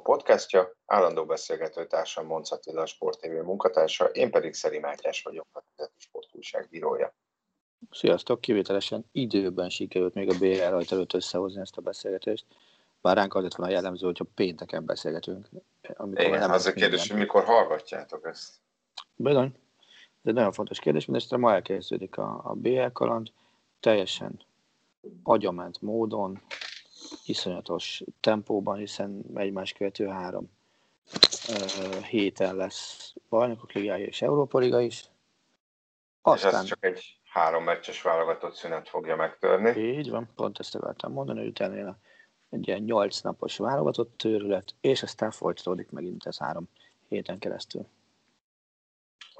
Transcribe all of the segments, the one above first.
podcastja. Állandó beszélgető társam Monc Attila, a Sport TV munkatársa, én pedig Szeri Mátyás vagyok, a Nemzeti Sport újságírója. Sziasztok! Kivételesen időben sikerült még a BR rajta előtt összehozni ezt a beszélgetést. Bár ránk azért van a jellemző, hogyha pénteken beszélgetünk. Amikor Igen, az a kérdés, hogy mikor hallgatjátok ezt? Bizony. Ez egy nagyon fontos kérdés, mindesetre ma elkezdődik a, a BL kaland, teljesen agyament módon, iszonyatos tempóban, hiszen egymás követő három uh, héten lesz bajnokok ligája és Európa Liga is. Aztán... És ez csak egy három meccses válogatott szünet fogja megtörni. Így van, pont ezt akartam mondani, hogy utána egy ilyen nyolc napos válogatott törület, és aztán folytatódik megint ez három héten keresztül.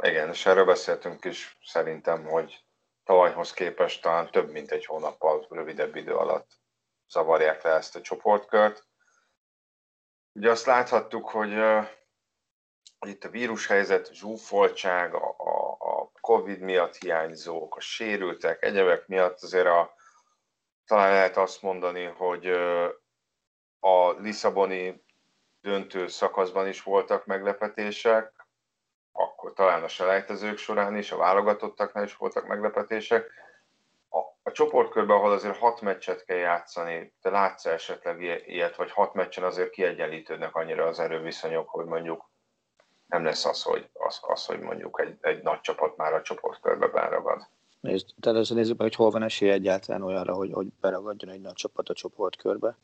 Igen, és erről beszéltünk is szerintem, hogy tavalyhoz képest talán több mint egy hónappal rövidebb idő alatt zavarják le ezt a csoportkört. Ugye azt láthattuk, hogy uh, itt a vírushelyzet, zsúfoltság, a, a, a Covid miatt hiányzók, a sérültek, egyebek miatt azért a, talán lehet azt mondani, hogy uh, a Lisszaboni döntő szakaszban is voltak meglepetések, akkor talán a selejtezők során is, a válogatottaknál is voltak meglepetések. A, csoportkörben, ahol azért hat meccset kell játszani, te látsz esetleg ilyet, vagy hat meccsen azért kiegyenlítődnek annyira az erőviszonyok, hogy mondjuk nem lesz az, hogy, az, az, hogy mondjuk egy, egy nagy csapat már a csoportkörbe beragad. Nézd, először nézzük meg, hogy hol van esély egyáltalán olyanra, hogy, hogy beragadjon egy nagy csapat a csoportkörbe.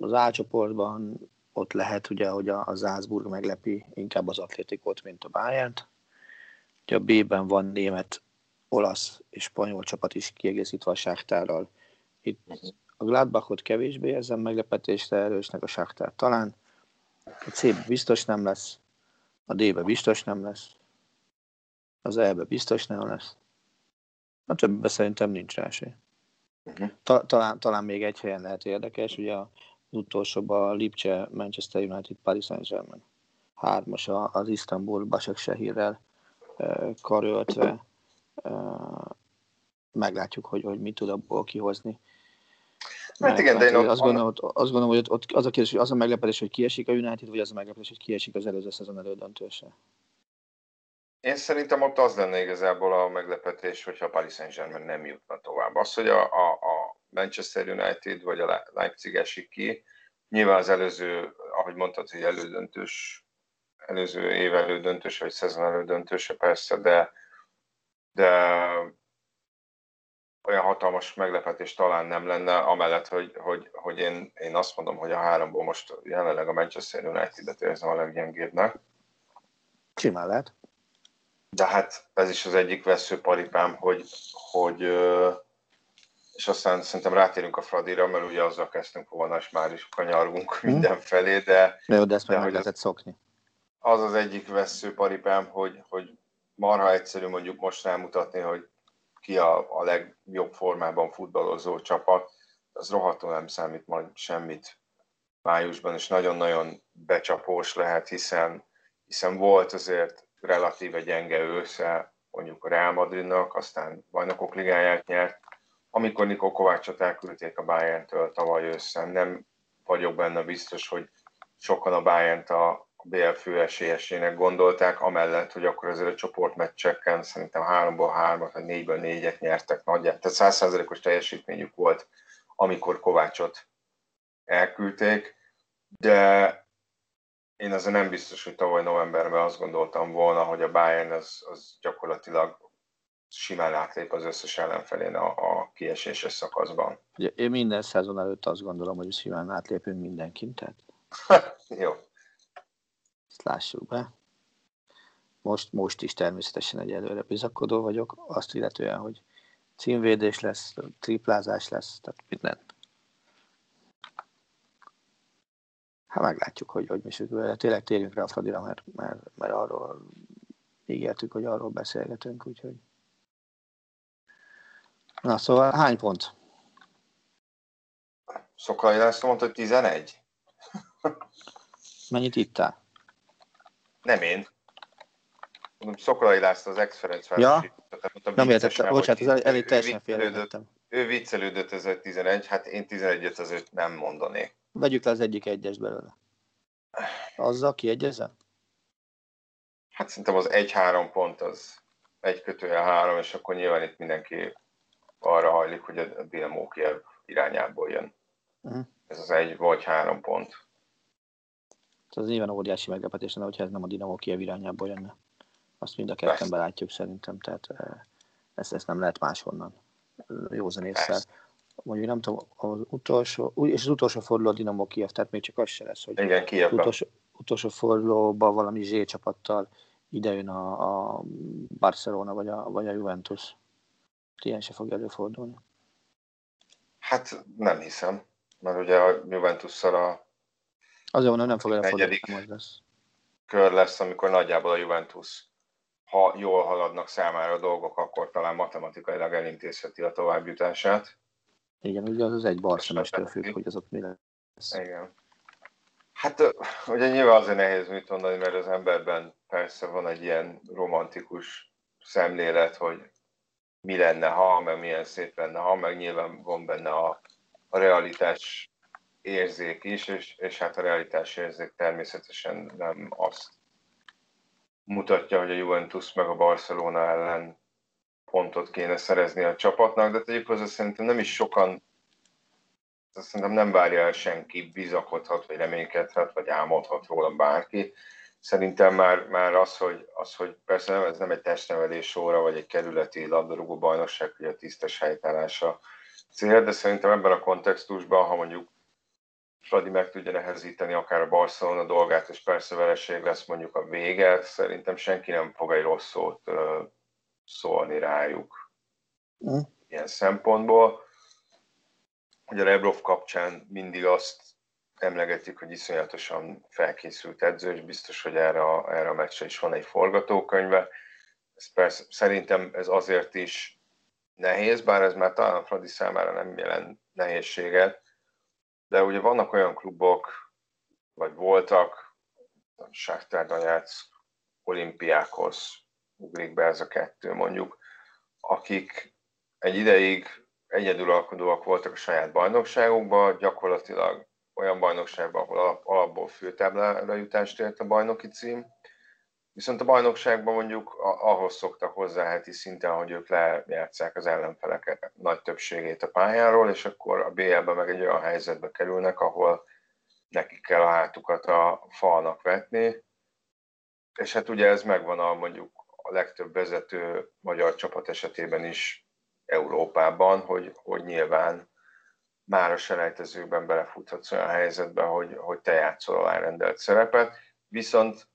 Az A csoportban ott lehet ugye, hogy a, Salzburg meglepi inkább az Atlétikot, mint a Bayern-t. Ugye a B-ben van német, olasz és spanyol csapat is kiegészítve a Sáktárral. Itt a Gladbachot kevésbé érzem meglepetésre erősnek, a Sáktár talán. A C biztos nem lesz, a D-be biztos nem lesz, az E-be biztos nem lesz. A többibe szerintem nincs rá esély. Uh-huh. Ta, talán, talán még egy helyen lehet érdekes, ugye az utolsóban a Lipcse, Manchester United, Paris Saint-Germain. Hármas az Istanbul Başakşehirrel karöltve. Meglátjuk, hogy, hogy mit tud abból kihozni. Hát igen, de én ott, azt, gondolom, azt gondolom, hogy ott, az a kérdés, hogy az a meglepetés, hogy kiesik a United, vagy az a meglepetés, hogy kiesik az előző szezon elődöntőse? Én szerintem ott az lenne igazából a meglepetés, hogyha a Paris Saint-Germain nem jutna tovább. Az, hogy a, a, a Manchester United vagy a Leipzig esik ki. Nyilván az előző, ahogy mondtad, hogy elődöntős, előző év elődöntős, vagy szezon elődöntőse persze, de, de olyan hatalmas meglepetés talán nem lenne, amellett, hogy, hogy, hogy én, én azt mondom, hogy a háromból most jelenleg a Manchester United-et érzem a leggyengébbnek. Simán lehet. De hát ez is az egyik veszőparipám, hogy, hogy és aztán szerintem rátérünk a Fradira, mert ugye azzal kezdtünk volna, és már is kanyargunk hmm. mindenfelé, de... De jó, de ezt de meg lehetett szokni. Az az egyik veszőparipám, hogy, hogy marha egyszerű mondjuk most elmutatni, hogy ki a, a legjobb formában futballozó csapat, az rohadtul nem számít majd semmit májusban, és nagyon-nagyon becsapós lehet, hiszen, hiszen volt azért relatíve gyenge ősze mondjuk a Real Madridnak, aztán bajnokok ligáját nyert, amikor Nikó Kovácsot elküldték a Bayern-től tavaly ősszel, nem vagyok benne biztos, hogy sokan a Bayern-t a BL fő esélyesének gondolták, amellett, hogy akkor azért a csoportmeccseken szerintem háromból hármat, vagy négyből négyet nyertek nagyját. Tehát százszázalékos teljesítményük volt, amikor Kovácsot elküldték, de én azért nem biztos, hogy tavaly novemberben azt gondoltam volna, hogy a Bayern az, az gyakorlatilag simán átlép az összes ellenfelén a, a kieséses szakaszban. Én minden szezon előtt azt gondolom, hogy simán átlépünk mindenkin, tehát Jó. Ezt lássuk be. Most, most is természetesen egy előre bizakodó vagyok, azt illetően, hogy címvédés lesz, triplázás lesz, tehát minden. Hát meglátjuk, hogy hogy mi vele. Tényleg térjünk rá a Fradira, mert, mert, mert arról ígértük, hogy arról beszélgetünk, úgyhogy Na, szóval hány pont? Szokai László mondta, hogy 11? Mennyit ittál? Nem én. Mondom, Szokolai László az ex-Ferenc Ja. Mondtam, Nem értettem, bocsánat, az elég, teljesen félretettem. ő viccelődött ez a 11, hát én 11-et azért nem mondanék. Vegyük le az egyik egyes belőle. Azzal kiegyezel? Hát szerintem az 1-3 pont az egy kötője 3, és akkor nyilván itt mindenki arra hajlik, hogy a Dinamo Kiev irányából jön. Mhm. Ez az egy vagy három pont. Ez nyilván óriási meglepetés lenne, hogyha ez nem a Dinamo Kiev irányából jönne. Azt mind a ketten belátjuk szerintem, tehát eh, ezt, ezt nem lehet máshonnan józan észre. Mondjuk nem tudom, az utolsó, és az utolsó forduló a Dinamo Kiev, tehát még csak az se lesz, hogy Igen, Kievben. utolsó, utolsó fordulóban valami Z csapattal idejön a, a Barcelona vagy a, vagy a Juventus. Ilyen se fog előfordulni. Hát nem hiszem, mert ugye a Juventusszal a Azért mondom, nem fog nem az lesz. kör lesz, amikor nagyjából a Juventus, ha jól haladnak számára a dolgok, akkor talán matematikailag elintézheti a továbbjutását. Igen, ugye az az egy Barcelonastól függ, hogy az ott mi lesz. Igen. Hát ugye nyilván azért nehéz mit mondani, mert az emberben persze van egy ilyen romantikus szemlélet, hogy mi lenne, ha, meg milyen szép lenne, ha, meg nyilván van benne a, a realitás érzék is, és, és hát a realitás érzék természetesen nem azt mutatja, hogy a Juventus meg a Barcelona ellen pontot kéne szerezni a csapatnak, de tegyük hozzá, szerintem nem is sokan azt szerintem nem várja el senki, bizakodhat, vagy reménykedhet, vagy álmodhat róla bárki. Szerintem már, már az, hogy, az, hogy persze nem, ez nem egy testnevelés óra, vagy egy kerületi labdarúgó bajnokság, hogy a tisztes helytállása cél, de szerintem ebben a kontextusban, ha mondjuk Fradi meg tudja nehezíteni akár a Barcelona dolgát, és persze vereség lesz mondjuk a vége, szerintem senki nem fog egy rossz szót szólni rájuk Mm. ilyen szempontból. Hogy a Rebrov kapcsán mindig azt emlegetjük, hogy iszonyatosan felkészült edző, és biztos, hogy erre a, erre a meccsre is van egy forgatókönyve. Ez persze, szerintem ez azért is nehéz, bár ez már talán Fradi számára nem jelent nehézséget, de ugye vannak olyan klubok, vagy voltak, Sáktár Donetsk, Olimpiákhoz ugrik be ez a kettő mondjuk, akik egy ideig egyedülalkodóak voltak a saját bajnokságukban, gyakorlatilag olyan bajnokságban, ahol alap, alapból főtáblára jutást ért a bajnoki cím. Viszont a bajnokságban mondjuk ahhoz szoktak hozzá heti szinten, hogy ők lejátszák az ellenfeleket nagy többségét a pályáról, és akkor a BL-ben meg egy olyan helyzetbe kerülnek, ahol nekik kell a hátukat a falnak vetni, és hát ugye ez megvan a mondjuk a legtöbb vezető magyar csapat esetében is Európában, hogy, hogy nyilván már a selejtezőkben belefuthatsz olyan helyzetbe, hogy, hogy te játszol rendelt szerepet, viszont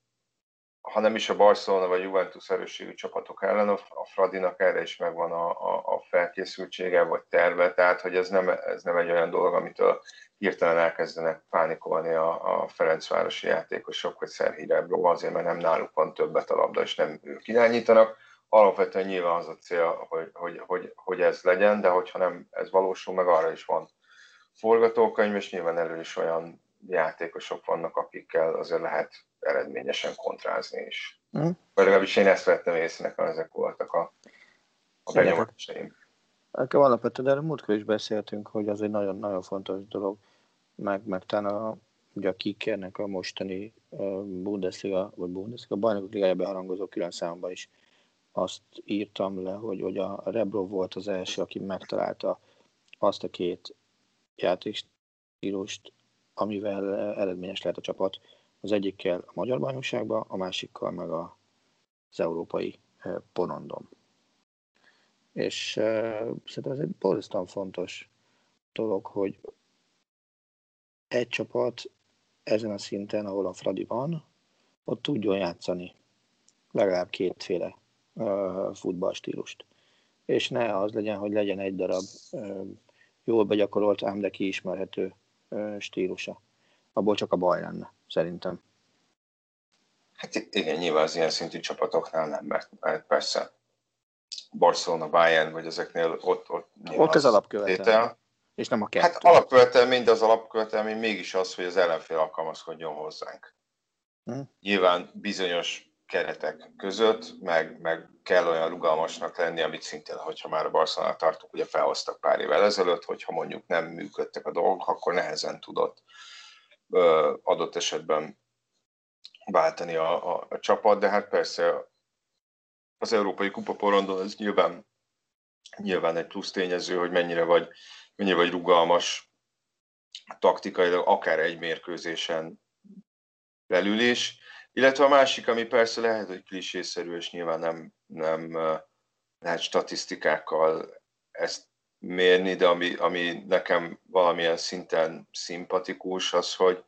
ha nem is a Barcelona vagy Juventus erősségű csapatok ellen, a Fradinak erre is megvan a, a, a felkészültsége vagy terve, tehát hogy ez nem, ez nem egy olyan dolog, amitől hirtelen elkezdenek pánikolni a, a Ferencvárosi játékosok, vagy Szerhír Ebro, azért, mert nem náluk van többet a labda, és nem ők irányítanak. Alapvetően nyilván az a cél, hogy, hogy, hogy, hogy ez legyen, de hogyha nem ez valósul, meg arra is van forgatókönyv, és nyilván elő is olyan játékosok vannak, akikkel azért lehet eredményesen kontrázni is. Mhm. Vagy legalábbis én ezt vettem észre, nekem ezek voltak a, a benyomásaim. Nekem alapvetően erről múltkor is beszéltünk, hogy az egy nagyon-nagyon fontos dolog, meg, meg talán a, ugye a Kikernek a mostani uh, Bundesliga, vagy Bundesliga bajnokok ligája beharangozó külön számban is azt írtam le, hogy, hogy a Rebrov volt az első, aki megtalálta azt a két játékstílust, amivel eredményes lehet a csapat. Az egyikkel a Magyar Bajnokságban, a másikkal meg a, az Európai Porondon. És uh, szerintem ez egy borzasztóan fontos dolog, hogy egy csapat ezen a szinten, ahol a Fradi van, ott tudjon játszani legalább kétféle uh, futballstílust. És ne az legyen, hogy legyen egy darab uh, jól begyakorolt, ám de kiismerhető uh, stílusa. Abból csak a baj lenne, szerintem. Hát igen, nyilván az ilyen szintű csapatoknál nem, mert, mert persze Barcelona, Bayern, vagy ezeknél ott, ott, ott az alapkövetelmény. És nem a kettő. Hát alapkövetelmény, de az alapkövetelmény mégis az, hogy az ellenfél alkalmazkodjon hozzánk. Hm. Nyilván bizonyos keretek között, meg, meg kell olyan rugalmasnak lenni, amit szintén, hogyha már a Barcelona tartunk, ugye felhoztak pár évvel ezelőtt, hogyha mondjuk nem működtek a dolgok, akkor nehezen tudott adott esetben váltani a, a, a csapat, de hát persze az Európai Kupa porondon ez nyilván, nyilván egy plusz tényező, hogy mennyire vagy, mennyire vagy rugalmas taktikailag, akár egy mérkőzésen belül is. Illetve a másik, ami persze lehet, hogy klisészerű, és nyilván nem, nem lehet statisztikákkal ezt mérni, de ami, ami nekem valamilyen szinten szimpatikus, az, hogy,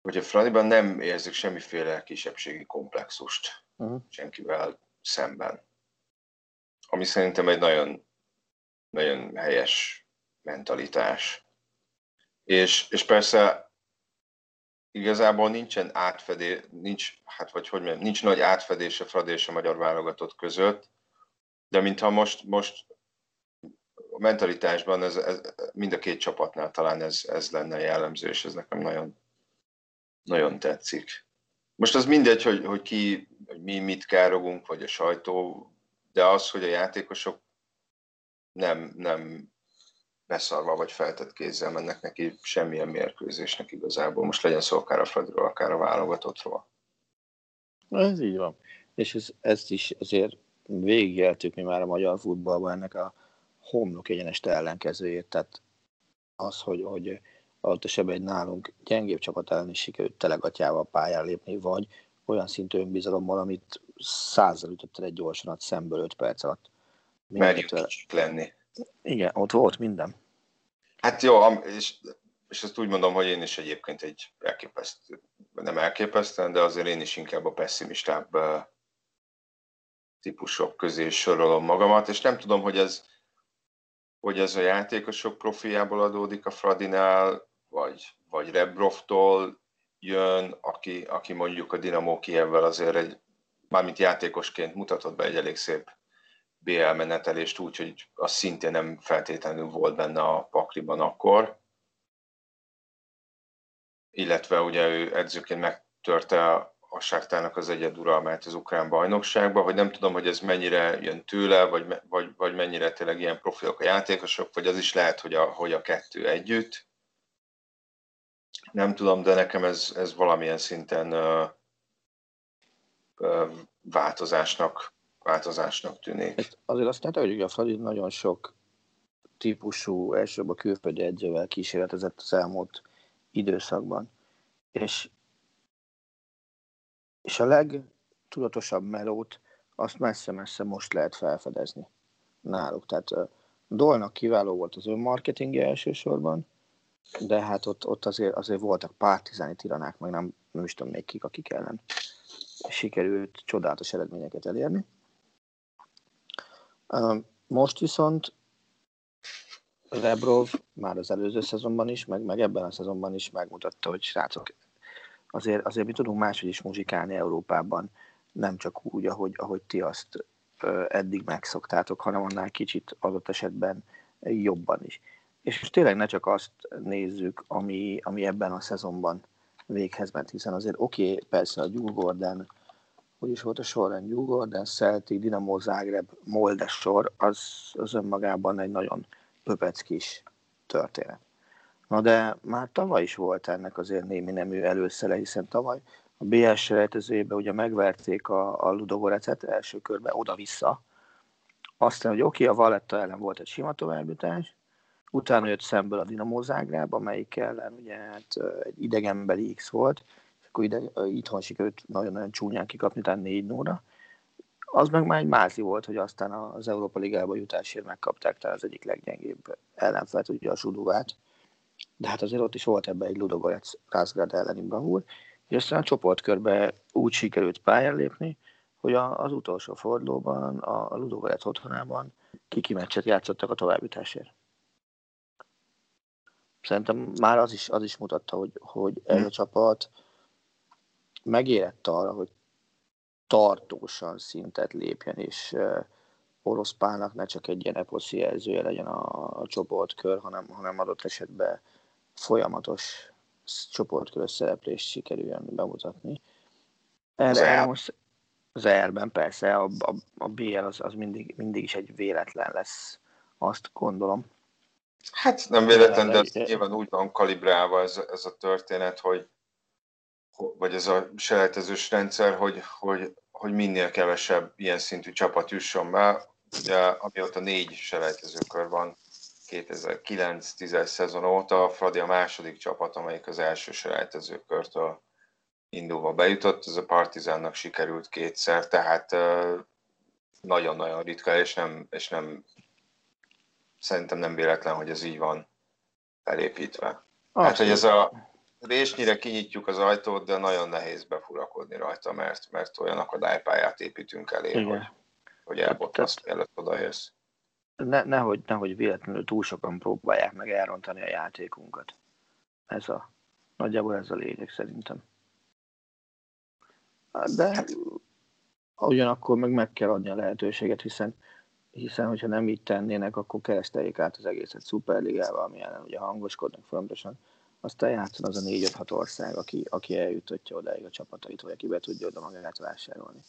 hogy a Fradiban nem érzik semmiféle kisebbségi komplexust uh-huh. senkivel szemben. Ami szerintem egy nagyon, nagyon helyes mentalitás. És, és persze igazából nincsen átfedés, nincs, hát vagy hogy mondjam, nincs nagy átfedés a Fradi és a magyar válogatott között, de mintha most, most a mentalitásban ez, ez, mind a két csapatnál talán ez, ez lenne jellemző, és ez nekem nagyon, nagyon tetszik. Most az mindegy, hogy, hogy ki, hogy mi mit károgunk, vagy a sajtó, de az, hogy a játékosok nem, nem beszarva vagy feltett kézzel mennek neki semmilyen mérkőzésnek igazából. Most legyen szó akár a Fradiról, akár a válogatottról. Ez így van. És ez, ezt is azért végigéltük mi már a magyar futballban ennek a homlok egyenest ellenkezőjét. Tehát az, hogy, hogy esetben egy nálunk gyengébb csapat ellen is sikerült telegatjával pályára lépni, vagy olyan szintű önbizalommal, amit százal ütötted egy gyorsanat szemből öt perc alatt. Merjük lenni. Igen, ott volt minden. Hát jó, és, és ezt úgy mondom, hogy én is egyébként egy elképesztő, nem elképesztően, de azért én is inkább a pessimistább típusok közé sorolom magamat, és nem tudom, hogy ez, hogy ez a játékosok profiából adódik a Fradinál, vagy, vagy Rebroftól jön, aki, aki mondjuk a Dinamo Kievvel azért egy, mármint játékosként mutatott be egy elég szép BL menetelést úgy, hogy az szintén nem feltétlenül volt benne a pakliban akkor. Illetve ugye ő edzőként megtörte a Sáktárnak az egyeduralmát az ukrán bajnokságban, hogy nem tudom, hogy ez mennyire jön tőle, vagy, vagy, vagy mennyire tényleg ilyen profilok a játékosok, vagy az is lehet, hogy a, hogy a kettő együtt. Nem tudom, de nekem ez, ez valamilyen szinten ö, ö, változásnak, változásnak tűnik. Ezt azért azt ne hogy a Fradi nagyon sok típusú, elsőbb a külföldi edzővel kísérletezett az elmúlt időszakban. És, és a legtudatosabb melót azt messze-messze most lehet felfedezni náluk. Tehát Dolnak kiváló volt az önmarketingje elsősorban, de hát ott, ott azért, azért voltak pártizáni tiranák, meg nem, nem is tudom még kik, akik ellen sikerült csodálatos eredményeket elérni. Most viszont Rebrov már az előző szezonban is, meg, meg ebben a szezonban is megmutatta, hogy srácok, azért, azért mi tudunk máshogy is muzsikálni Európában, nem csak úgy, ahogy, ahogy ti azt eddig megszoktátok, hanem annál kicsit adott esetben jobban is. És most tényleg ne csak azt nézzük, ami, ami ebben a szezonban véghez ment, hiszen azért oké, okay, persze a Gordon, hogy is volt a sorrend, Gyul Gordon, Celtic, Dinamo Zagreb, Molde sor, az, az önmagában egy nagyon pöpeckis történet. Na de már tavaly is volt ennek azért némi nemű előszele, hiszen tavaly a BS rejtezőjében ugye megverték a, a Ludogorecet első körbe oda-vissza. Aztán, hogy oké, okay, a Valletta ellen volt egy sima továbbjutás, utána jött szemből a Dinamo Zágráb, amelyik ellen ugye hát egy idegenbeli X volt, és akkor ide, itthon sikerült nagyon-nagyon csúnyán kikapni, tehát 4 0 az meg már egy mázi volt, hogy aztán az Európa Ligába jutásért megkapták talán az egyik leggyengébb ellenfelt, ugye a Suduvát. De hát azért ott is volt ebben egy Ludogorec Rázgárd elleni bravúr, és aztán a csoportkörbe úgy sikerült pályán lépni, hogy a, az utolsó fordulóban, a, a Ludogorec otthonában kiki meccset játszottak a továbbításért. Szerintem már az is, az is mutatta, hogy, hogy ez a csapat megérett arra, hogy tartósan szintet lépjen, és uh, orosz pálnak ne csak egy ilyen eposzi jelzője legyen a, a csoportkör, hanem, hanem adott esetben folyamatos csoportkörös szereplést sikerüljön bemutatni. Erre, most az ER-ben persze, a, a, a BL az, az mindig, mindig is egy véletlen lesz, azt gondolom. Hát nem véletlen, de nyilván úgy van kalibrálva ez, ez a történet, hogy vagy ez a selejtezős rendszer, hogy, hogy, hogy minél kevesebb ilyen szintű csapat jusson be. Ugye, amióta négy selejtezőkör van, 2009-10 szezon óta, a Fradi a második csapat, amelyik az első selejtezőkörtől indulva bejutott, ez a Partizánnak sikerült kétszer, tehát nagyon-nagyon ritka, és nem, és nem szerintem nem véletlen, hogy ez így van felépítve. Ah, hát, hogy ez a résnyire kinyitjuk az ajtót, de nagyon nehéz befurakodni rajta, mert, mert olyan akadálypályát építünk elé, Igen. hogy, hogy elbotlasz, mielőtt odaérsz. Ne, nehogy, nehogy véletlenül túl sokan próbálják meg elrontani a játékunkat. Ez a, nagyjából ez a lényeg szerintem. De ugyanakkor meg meg kell adni a lehetőséget, hiszen hiszen hogyha nem így tennének, akkor kereszteljék át az egészet szuperligával, ami ellen ugye hangoskodnak fontosan, aztán játszon az a 4-5-6 ország, aki, aki eljutatja odáig a csapatait, vagy aki be tudja oda magát vásárolni.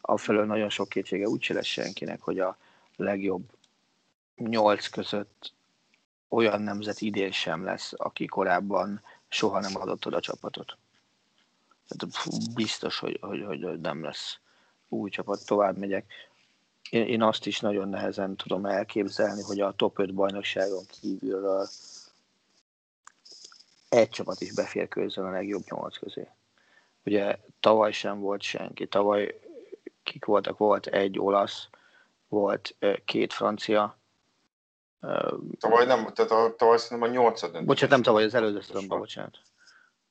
Afelől nagyon sok kétsége úgy lesz senkinek, hogy a legjobb nyolc között olyan nemzet idén sem lesz, aki korábban soha nem adott oda csapatot. Tehát biztos, hogy, hogy, hogy, hogy nem lesz új csapat. Tovább megyek. Én, én azt is nagyon nehezen tudom elképzelni, hogy a top 5 bajnokságon kívülről egy csapat is beférkőzön a legjobb nyolc közé. Ugye tavaly sem volt senki, tavaly kik voltak? Volt egy olasz, volt két francia. Tavaly nem, tehát a, tavaly szerintem a nyolcad döntő. Bocsánat, nem tavaly, az előző szezonban, bocsánat.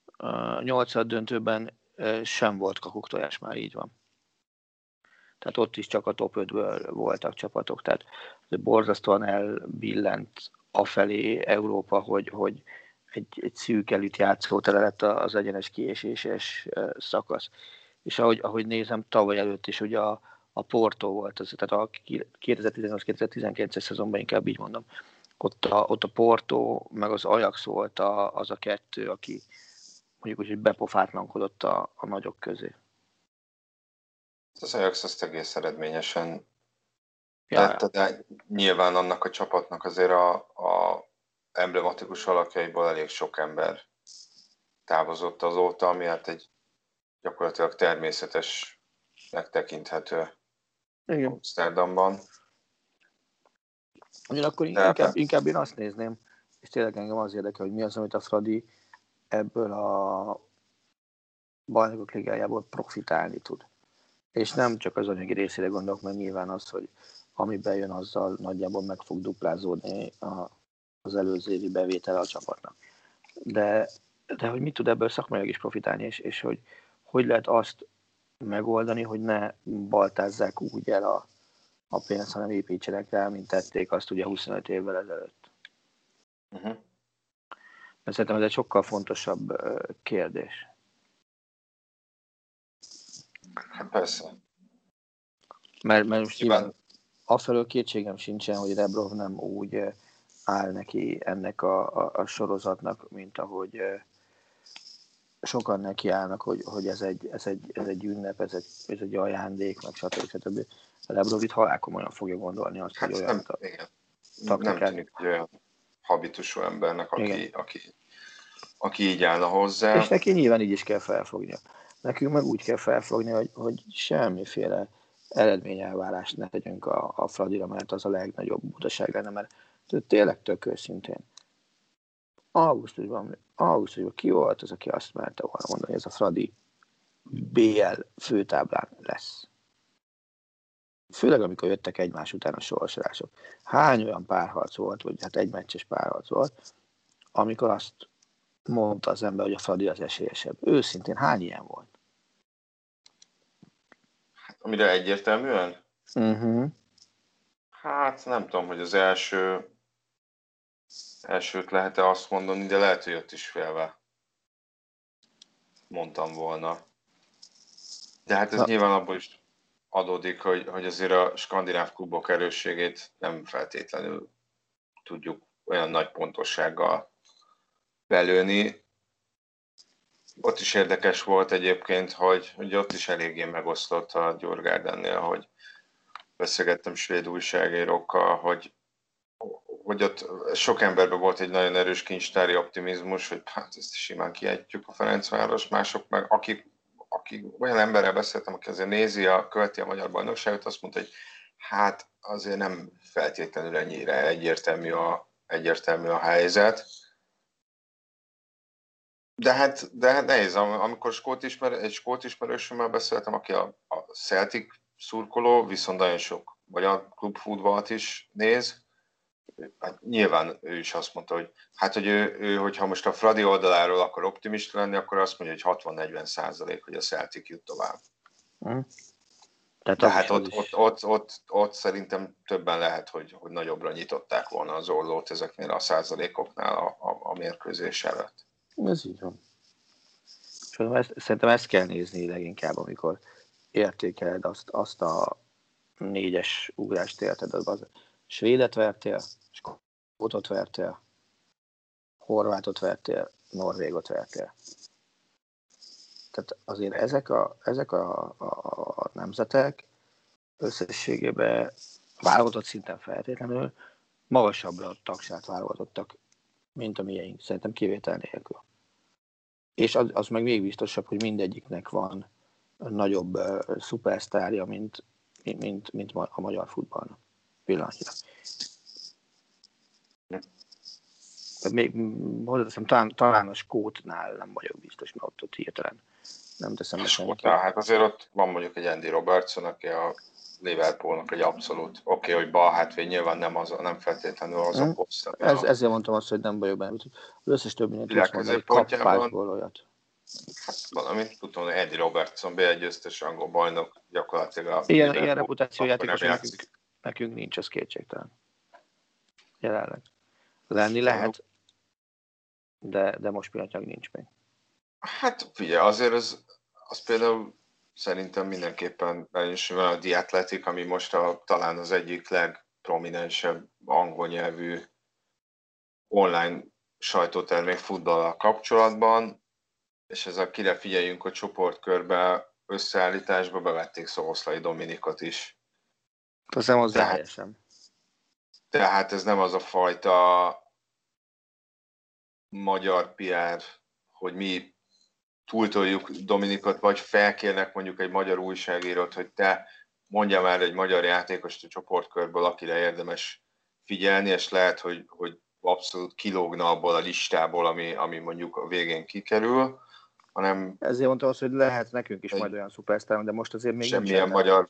A nyolcad döntőben sem volt kakuktojás, már így van. Tehát ott is csak a top 5-ből voltak csapatok, tehát borzasztóan elbillent afelé Európa, hogy, hogy egy, egy szűk elit játszótere lett az egyenes kieséses szakasz. És ahogy, ahogy nézem, tavaly előtt is ugye a, a Porto volt, az, tehát a 2018-2019-es szezonban inkább így mondom, ott a, ott a Porto, meg az Ajax volt a, az a kettő, aki mondjuk úgy, hogy bepofátlankodott a, a nagyok közé. Az Ajax azt egész eredményesen ja. tette, de nyilván annak a csapatnak azért a, a emblematikus alakjaiból elég sok ember távozott azóta, ami hát egy gyakorlatilag természetesnek tekinthető Igen. Amsterdamban. Ugyanakkor De inkább, inkább én azt nézném, és tényleg engem az érdekel, hogy mi az, amit a Fradi ebből a bajnokok ligájából profitálni tud. És nem csak az anyagi részére gondolok, mert nyilván az, hogy ami bejön, azzal nagyjából meg fog duplázódni a az előző évi bevétel a csapatnak. De, de hogy mit tud ebből szakmailag is profitálni, és, és hogy hogy lehet azt megoldani, hogy ne baltázzák úgy el a, a pénzt, hanem építsenek rá, mint tették azt ugye 25 évvel ezelőtt. Uh-huh. Mert szerintem ez egy sokkal fontosabb kérdés. Hát persze. Mert, mert most nyilván afelől kétségem sincsen, hogy Rebrov nem úgy áll neki ennek a, a, a sorozatnak, mint ahogy sokan neki állnak, hogy, hogy ez, egy, ez, egy, ez egy ünnep, ez egy, ez egy ajándék, meg stb. stb. A Lebrovit halálkomolyan fogja gondolni azt, hát hogy olyan nem, igen. nem tűnik egy olyan habitusú embernek, aki, aki, aki így állna hozzá. És neki nyilván így is kell felfognia. Nekünk meg úgy kell felfogni, hogy, hogy semmiféle eredményelvárást ne tegyünk a, a Fradira, mert az a legnagyobb butaság lenne, mert tényleg tök őszintén. Augusztusban, augusztusban ki volt az, aki azt merte volna mondani, ez a Fradi BL főtáblán lesz. Főleg amikor jöttek egymás után a sorsolások. Hány olyan párharc volt, vagy hát egy meccses párharc volt, amikor azt mondta az ember, hogy a Fradi az esélyesebb. Őszintén hány ilyen volt? Hát, amire egyértelműen? Uh-huh. Hát nem tudom, hogy az első elsőt lehet-e azt mondani, de lehet, hogy ott is félve mondtam volna. De hát ez Na. nyilván abból is adódik, hogy, hogy azért a skandináv klubok erősségét nem feltétlenül tudjuk olyan nagy pontossággal belőni. Ott is érdekes volt egyébként, hogy, hogy ott is eléggé megosztott a Gyurgárdennél, hogy beszélgettem svéd újságírókkal, hogy, hogy ott sok emberben volt egy nagyon erős kincstári optimizmus, hogy hát ezt simán kiejtjük a Ferencváros, mások meg, akik, akik olyan emberrel beszéltem, aki azért nézi, a, követi a magyar bajnokságot, azt mondta, hogy hát azért nem feltétlenül ennyire egyértelmű a, egyértelmű a helyzet. De hát, de hát nehéz, amikor skót ismer, egy skót ismerősömmel beszéltem, aki a, a Celtic szurkoló, viszont nagyon sok magyar klubfutballt is néz, hát nyilván ő is azt mondta, hogy hát, hogy ő, ő, hogyha most a Fradi oldaláról akar optimista lenni, akkor azt mondja, hogy 60-40 százalék, hogy a Celtic jut tovább. Mm. Tehát, Tehát ott, ott, ott, ott, ott, szerintem többen lehet, hogy, hogy nagyobbra nyitották volna az ollót ezeknél a százalékoknál a, a, a mérkőzés előtt. Ez így van. ezt, szerintem ezt kell nézni leginkább, amikor értékeled azt, azt a négyes ugrást érted, az svédet vertél, skótot vertél, horvátot vertél, norvégot vertél. Tehát azért ezek a, ezek a, a, a nemzetek összességében válogatott szinten feltétlenül magasabbra tagsát válogatottak, mint a miénk, szerintem kivétel nélkül. És az, az meg még biztosabb, hogy mindegyiknek van nagyobb uh, szupersztárja, mint, mint, mint a magyar futballnak pillanatnyilag. Tehát még hozzáteszem, talán, talán a Skótnál nem vagyok biztos, mert ott, ott hirtelen nem teszem a Skótnál, hát azért ott van mondjuk egy Andy Robertson, aki a Liverpoolnak egy abszolút, oké, okay, hogy bal hátvéd nyilván nem, az, nem feltétlenül az hmm. a poszt. Ez, a... Ezért mondtam azt, hogy nem vagyok benne. Az összes többi tudsz mondani, hogy kap olyat. Hát valami, tudom, hogy Eddie Robertson, B1 győztes angol bajnok, gyakorlatilag a ilyen, ilyen reputációjátékos nekünk, nekünk nincs, az kétségtelen. Jelenleg. Lenni lehet, de, de most pillanatnyilag nincs még. Hát figyelj, azért az, az például szerintem mindenképpen is van a The Athletic, ami most a, talán az egyik legprominensebb angol nyelvű online sajtótermék futballal kapcsolatban, és ez a kire figyeljünk a csoportkörbe összeállításba bevették Szoboszlai Dominikot is. Az nem az helyesen. Tehát ez nem az a fajta magyar PR, hogy mi túltoljuk Dominikot, vagy felkérnek mondjuk egy magyar újságírót, hogy te mondja már egy magyar játékost a csoportkörből, akire érdemes figyelni, és lehet, hogy, hogy abszolút kilógna abból a listából, ami, ami mondjuk a végén kikerül, hanem... Ezért mondta azt, hogy lehet nekünk is majd olyan szupersztár, de most azért még Semmilyen magyar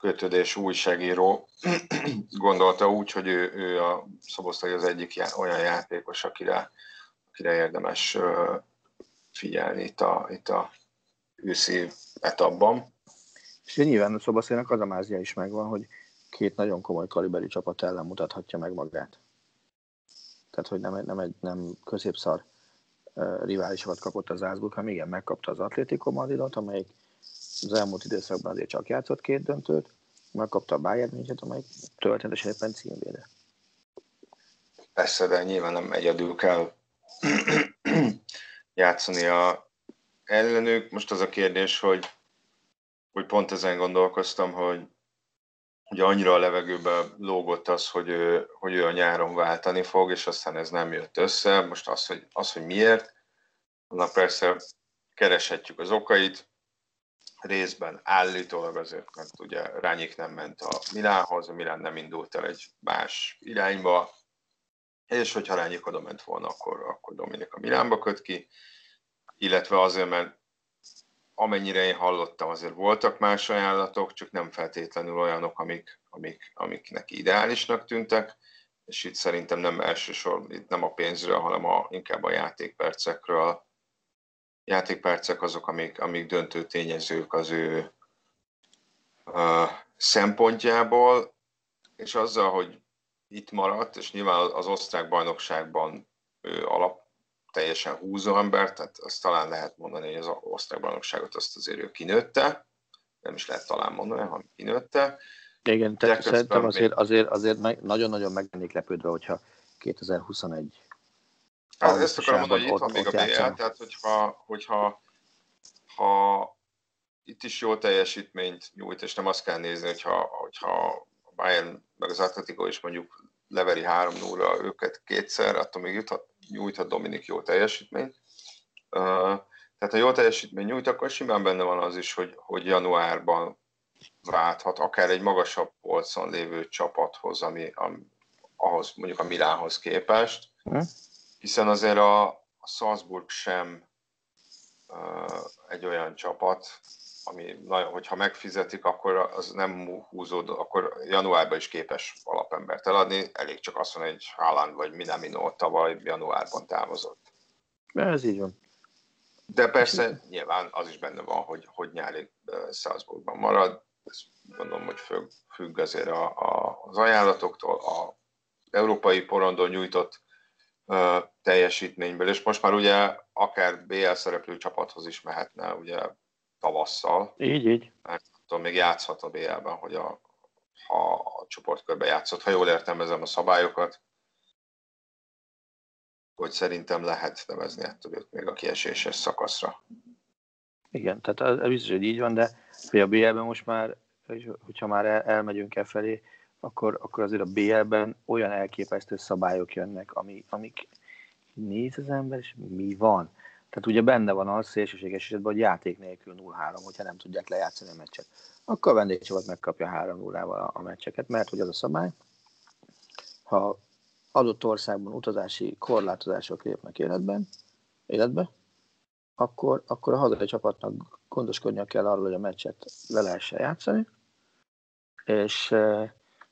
kötődés újságíró gondolta úgy, hogy ő, ő a Szoboszlai az egyik já, olyan játékos, akire, akire érdemes figyelni itt a, itt a őszi etapban. És nyilván a Szoboszlainak az a mázia is megvan, hogy két nagyon komoly kaliberi csapat ellen mutathatja meg magát. Tehát, hogy nem, nem, egy, nem középszar riválisokat kapott az Ázburg, hanem igen, megkapta az Atlético Madridot, amelyik az elmúlt időszakban azért csak játszott két döntőt, megkapta a Bayern München, amelyik történetesen éppen címvéde. Persze, de nyilván nem egyedül kell játszani a ellenük. Most az a kérdés, hogy, hogy pont ezen gondolkoztam, hogy ugye annyira a levegőbe lógott az, hogy ő, hogy ő a nyáron váltani fog, és aztán ez nem jött össze. Most az, hogy, az, hogy miért, annak persze kereshetjük az okait, részben állítólag azért, mert ugye Rányik nem ment a Milánhoz, a Milán nem indult el egy más irányba, és hogyha Rányik oda ment volna, akkor, akkor Dominik a Milánba köt ki, illetve azért, mert amennyire én hallottam, azért voltak más ajánlatok, csak nem feltétlenül olyanok, amik, amik, amik neki ideálisnak tűntek, és itt szerintem nem elsősorban, itt nem a pénzről, hanem a, inkább a játékpercekről. Játékpercek azok, amik, amik döntő tényezők az ő uh, szempontjából, és azzal, hogy itt maradt, és nyilván az osztrák bajnokságban ő alap teljesen húzó ember, tehát azt talán lehet mondani, hogy az osztrák bajnokságot azt azért ő kinőtte, nem is lehet talán mondani, hanem kinőtte. Igen, tehát szerintem azért, azért, azért nagyon-nagyon meg lennék lepődve, hogyha 2021 Hát ezt akarom mondani, hogy itt van még a BL, tehát hogyha, hogyha ha itt is jó teljesítményt nyújt, és nem azt kell nézni, hogyha, hogyha a Bayern meg az Atletico is mondjuk leveri 3 0 őket kétszer, attól még juthat, nyújthat Dominik jó teljesítményt. Tehát ha jó teljesítmény nyújt, akkor simán benne van az is, hogy, hogy januárban válthat akár egy magasabb polcon lévő csapathoz, ami, ami ahhoz mondjuk a Milánhoz képest, hm? Hiszen azért a, a Salzburg sem uh, egy olyan csapat, ami, hogyha megfizetik, akkor az nem húzód, akkor januárban is képes alapembert eladni, elég csak azt mondani, hogy Haaland vagy Minamino tavaly januárban távozott. Ez így van. De persze nyilván az is benne van, hogy, hogy nyári Salzburgban marad, ezt gondolom, hogy függ, függ azért a, a, az ajánlatoktól, a európai porondon nyújtott teljesítményből, és most már ugye akár BL szereplő csapathoz is mehetne, ugye tavasszal. Így, így. Mert attól még játszhat a BL-ben, hogy a, ha a csoportkörbe játszott. Ha jól értelmezem a szabályokat, hogy szerintem lehet nevezni ettől őt még a kieséses szakaszra. Igen, tehát ez biztos, hogy így van, de a BL-ben most már, hogyha már el, elmegyünk e felé, akkor, akkor azért a BL-ben olyan elképesztő szabályok jönnek, ami, amik néz az ember, és mi van. Tehát ugye benne van az szélsőséges esetben, hogy játék nélkül 0-3, hogyha nem tudják lejátszani a meccset. Akkor a vendégcsapat megkapja 3 0 val a meccseket, mert hogy az a szabály, ha adott országban utazási korlátozások lépnek életben, életbe, akkor, akkor a hazai csapatnak gondoskodnia kell arról, hogy a meccset le lehessen játszani, és,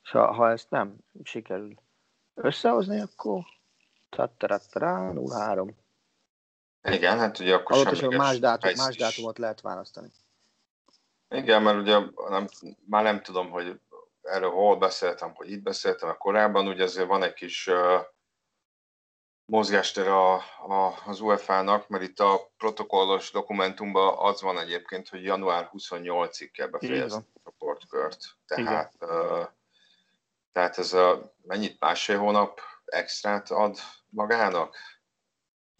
és ha, ha ezt nem sikerül összehozni, akkor 0-3 igen, hát ugye akkor Adott sem más, dátum, más dátumot lehet választani. Igen, mert ugye nem, már nem tudom, hogy erről hol beszéltem, hogy itt beszéltem, a korábban ugye azért van egy kis uh, mozgástér a, a, az UEFA-nak, mert itt a protokollos dokumentumban az van egyébként, hogy január 28-ig kell befejezni a csoportkört. Tehát, uh, tehát ez a, mennyit másfél hónap extrát ad magának?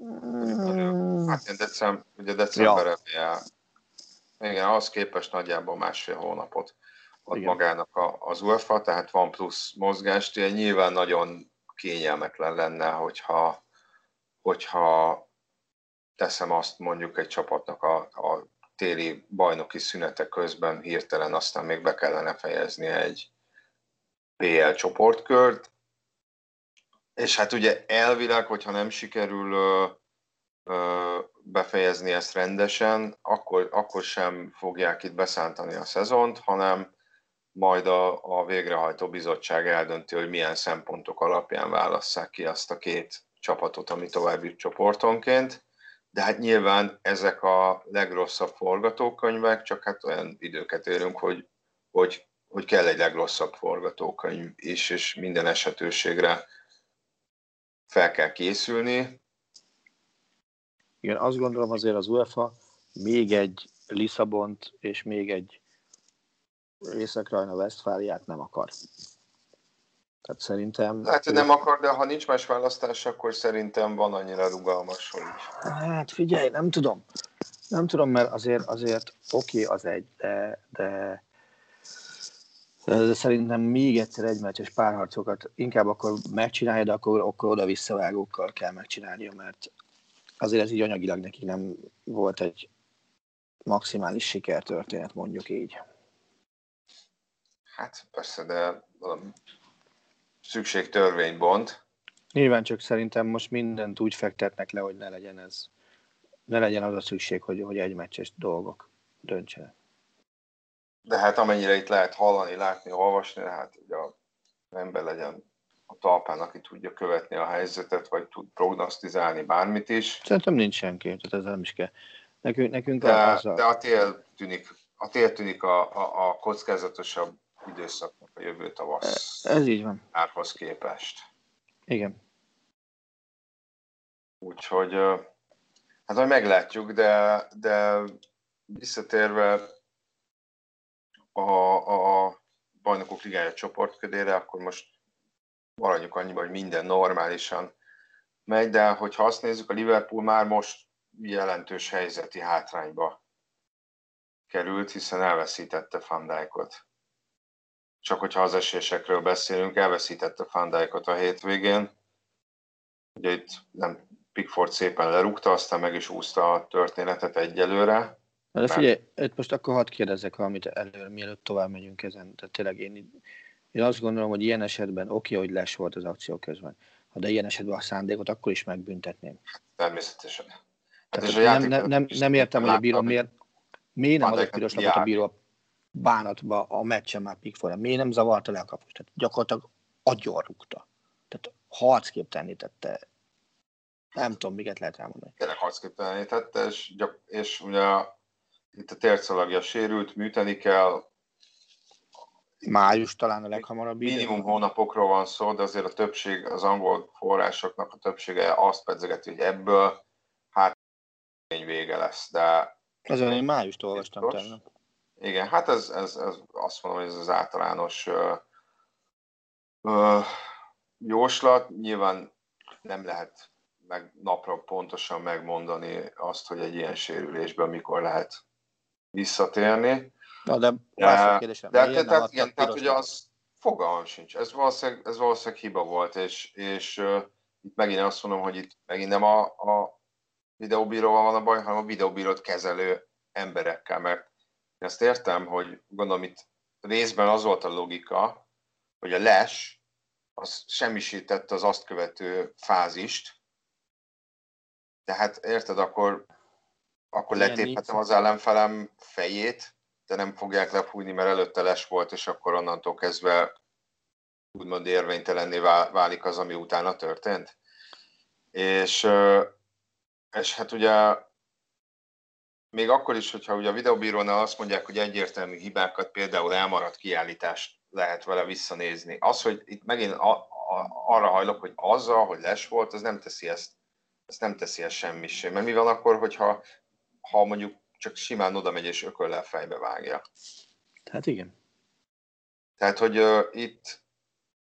Mm. Hát december, ugye decemberre ja. Igen, az képest nagyjából másfél hónapot ad Igen. magának a, az UEFA, tehát van plusz mozgást, nyilván nagyon kényelmetlen lenne, hogyha, hogyha teszem azt mondjuk egy csapatnak a, a téli bajnoki szünete közben hirtelen aztán még be kellene fejezni egy PL csoportkört, és hát ugye elvileg, hogyha nem sikerül ö, ö, befejezni ezt rendesen, akkor, akkor sem fogják itt beszántani a szezont, hanem majd a, a végrehajtó bizottság eldönti, hogy milyen szempontok alapján válasszák ki azt a két csapatot, ami tovább jut csoportonként. De hát nyilván ezek a legrosszabb forgatókönyvek, csak hát olyan időket élünk, hogy, hogy, hogy kell egy legrosszabb forgatókönyv is, és minden esetőségre fel kell készülni. Igen, azt gondolom azért az UEFA még egy Lisszabont és még egy Észak-Rajna Westfáliát nem akar. Tehát szerintem... Hát nem akar, de ha nincs más választás, akkor szerintem van annyira rugalmas, hogy... Hát figyelj, nem tudom. Nem tudom, mert azért, azért oké okay, az egy, de de szerintem még egyszer egy meccses párharcokat inkább akkor megcsinálja, de akkor, akkor oda visszavágókkal kell megcsinálnia, mert azért ez így anyagilag neki nem volt egy maximális sikertörténet, mondjuk így. Hát persze, de valami szükség törvénybont. Nyilván csak szerintem most mindent úgy fektetnek le, hogy ne legyen ez, ne legyen az a szükség, hogy, hogy egy meccses dolgok. döntse. De hát amennyire itt lehet hallani, látni, olvasni, hát ugye a ember legyen a talpán, aki tudja követni a helyzetet, vagy tud prognosztizálni bármit is. Szerintem nincs senki, tehát ez nem is kell. Nekünk, nekünk De, az a... de a tél tűnik, a tél tűnik a, a, a kockázatosabb időszaknak a jövő tavasz Ez így van. árhoz képest. Igen. Úgyhogy hát majd meglátjuk, de, de visszatérve a, a bajnokok ligája csoportködére, akkor most maradjuk annyiban, hogy minden normálisan megy, de hogyha azt nézzük, a Liverpool már most jelentős helyzeti hátrányba került, hiszen elveszítette Van Dijkot. Csak hogyha az esésekről beszélünk, elveszítette Van Dijkot a hétvégén. Ugye itt nem Pickford szépen lerúgta, aztán meg is úszta a történetet egyelőre. Na de figyelj, itt most akkor hadd kérdezzek valamit előre, mielőtt tovább megyünk ezen. Tehát tényleg én, én azt gondolom, hogy ilyen esetben oké, hogy les volt az akció közben. Ha de ilyen esetben a szándékot, akkor is megbüntetném. Természetesen. Hát Tehát és nem, nem, nem, nem értem, hogy a bíró miért, miért nem adott piros lapot a bíró bánatba a meccsen már Pickford. Miért nem zavarta le a kapust? Tehát gyakorlatilag agyon rúgta. Tehát harcképtelenné tette. Nem tudom, miket lehet elmondani. tényleg harcképtelenítette, és, gyak- és ugye itt a térszalagja sérült, műteni kell, Május talán a leghamarabb ide. minimum hónapokról van szó, de azért a többség, az angol forrásoknak a többsége azt pedzegeti, hogy ebből hát vége lesz, de Azon én májust olvastam tegnap. igen, hát ez, ez, ez azt mondom, hogy ez az általános ö, ö, jóslat. Nyilván nem lehet meg napra pontosan megmondani azt, hogy egy ilyen sérülésből mikor lehet visszatérni. Na, de a kérdésre, de, nem tehát, igen, tehát ugye az fogalmam sincs. Ez valószínűleg, ez valószínűleg hiba volt, és, és uh, itt megint azt mondom, hogy itt megint nem a, a videóbíróval van a baj, hanem a videóbírót kezelő emberekkel, mert én ezt értem, hogy gondolom itt részben az volt a logika, hogy a les az semmisítette az azt követő fázist, tehát érted, akkor, akkor Ilyen letéphetem nincs. az ellenfelem fejét, de nem fogják lefújni, mert előtte les volt, és akkor onnantól kezdve úgymond érvénytelenné vá- válik az, ami utána történt. És, és hát ugye még akkor is, hogyha ugye a videóbírónál azt mondják, hogy egyértelmű hibákat, például elmaradt kiállítást lehet vele visszanézni. Az, hogy itt megint a, a, arra hajlok, hogy azzal, hogy les volt, az nem teszi ezt, ezt nem teszi ezt semmisé. Mert mi van akkor, hogyha ha mondjuk csak simán oda megy és ököllel fejbe vágja. Hát igen. Tehát, hogy uh, itt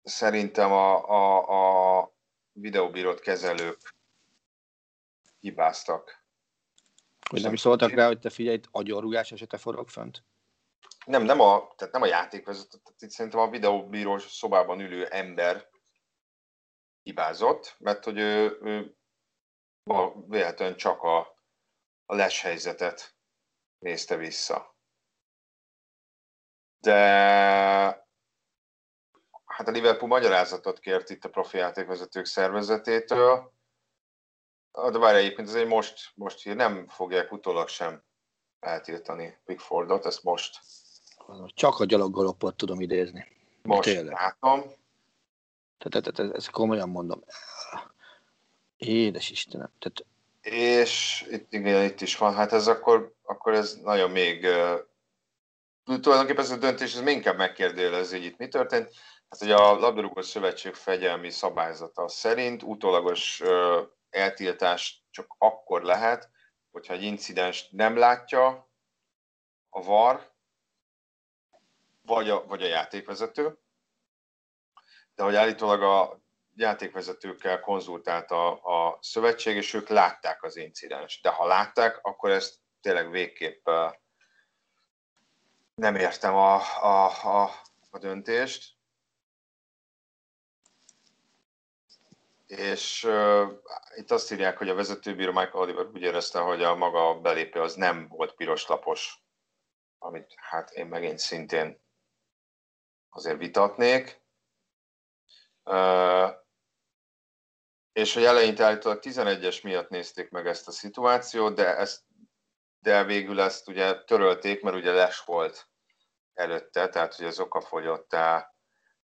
szerintem a, a, a videóbírót kezelők hibáztak. Hogy nem is szóltak rá, hogy te figyelj, agyonrugás esete forog fönt? Nem, nem a, tehát nem a játékvezető, tehát itt szerintem a videóbírós szobában ülő ember hibázott, mert hogy ő, ő véletlenül csak a, a les helyzetet nézte vissza. De hát a Liverpool magyarázatot kért itt a profi játékvezetők szervezetétől, de várj egyébként, ez egy most, most nem fogják utólag sem eltiltani Pickfordot, ezt most, Csak a gyaloggaloppot tudom idézni. most Tényleg. látom. Tehát, tehát, tehát ezt komolyan mondom. Édes Istenem. Tehát És itt, igen, itt is van, hát ez akkor, akkor ez nagyon még uh, tulajdonképpen ez a döntés, ez még inkább megkérdőjelezi, hogy itt mi történt. Hát ugye a labdarúgó szövetség fegyelmi szabályzata szerint utólagos uh, eltiltás csak akkor lehet, hogyha egy incidens nem látja a VAR, vagy a, vagy a játékvezető, de hogy állítólag a játékvezetőkkel konzultált a, a szövetség, és ők látták az incidens. De ha látták, akkor ezt tényleg végképp nem értem a, a, a, a döntést. És uh, itt azt írják, hogy a vezetőbíró Michael Oliver úgy érezte, hogy a maga belépő az nem volt piros lapos, amit hát én megint szintén azért vitatnék. És hogy eleinte állítólag 11-es miatt nézték meg ezt a szituációt, de ezt de végül ezt ugye törölték, mert ugye les volt előtte, tehát hogy az okafogyottá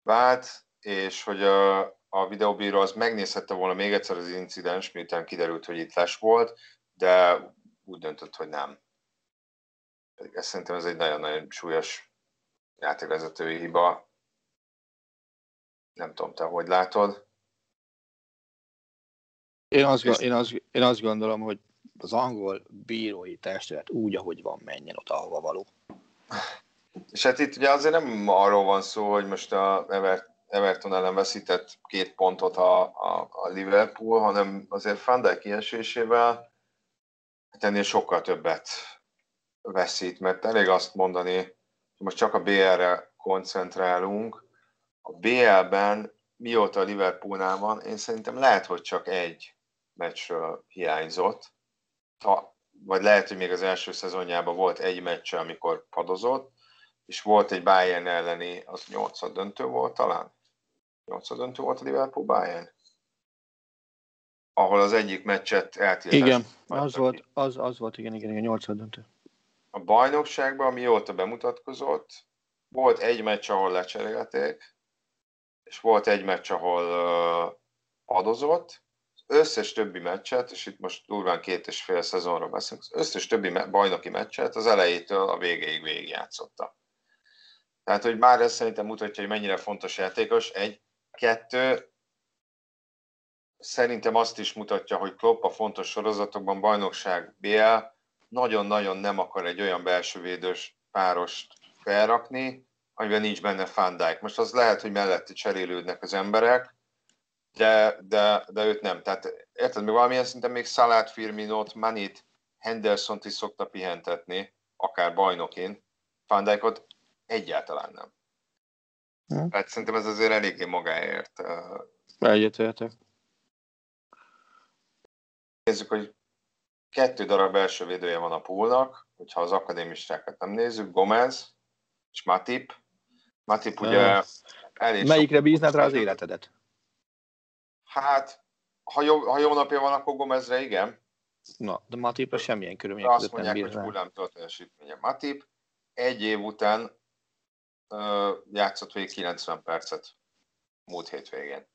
vált, és hogy a, a videóbíró az megnézhette volna még egyszer az incidens, miután kiderült, hogy itt les volt, de úgy döntött, hogy nem. Ez szerintem ez egy nagyon-nagyon súlyos játékvezetői hiba. Nem tudom, te hogy látod? Én azt, én, azt, én azt gondolom, hogy az angol bírói testület úgy, ahogy van, menjen oda, ahova való. És hát itt ugye azért nem arról van szó, hogy most a Everton ellen veszített két pontot a, a, a Liverpool, hanem azért Dijk kiesésével hát ennél sokkal többet veszít, mert elég azt mondani, hogy most csak a BR-re koncentrálunk. A BL-ben mióta a Liverpoolnál van, én szerintem lehet, hogy csak egy meccsről hiányzott, ha, vagy lehet, hogy még az első szezonjában volt egy meccs, amikor padozott, és volt egy Bayern elleni, az nyolcad döntő volt talán? Nyolcad döntő volt a Liverpool Bayern? Ahol az egyik meccset eltiltás. Igen, az volt, az, az volt, igen, igen, igen, nyolcad döntő. A bajnokságban, mióta bemutatkozott, volt egy meccs, ahol lecserélték, és volt egy meccs, ahol uh, adozott, összes többi meccset, és itt most durván két és fél szezonról beszélünk, az összes többi bajnoki meccset az elejétől a végéig végigjátszotta. Tehát, hogy már ez szerintem mutatja, hogy mennyire fontos játékos. Egy, kettő, szerintem azt is mutatja, hogy Klopp a fontos sorozatokban, bajnokság BL, nagyon-nagyon nem akar egy olyan belső védős párost felrakni, amiben nincs benne Van. Most az lehet, hogy mellette cserélődnek az emberek, de, de, de őt nem. Tehát érted, még valamilyen szinten még Szalát, Firminót, Manit, Henderson-t is szokta pihentetni, akár bajnokin. Van Dijkot egyáltalán nem. Hm. Hát szerintem ez azért eléggé magáért. Egyetértek. Nézzük, hogy kettő darab első védője van a poolnak, hogyha az akadémistákat nem nézzük, Gomez és Matip. Matip ugye elég Melyikre bíznád rá az életedet? Hát, ha jó, ha jó napja van, akkor Gomezre igen. Na, de Matipra semmilyen körülmények között nem bír hogy hullámtól teljesítménye. Matip egy év után uh, játszott végig 90 percet múlt hétvégén.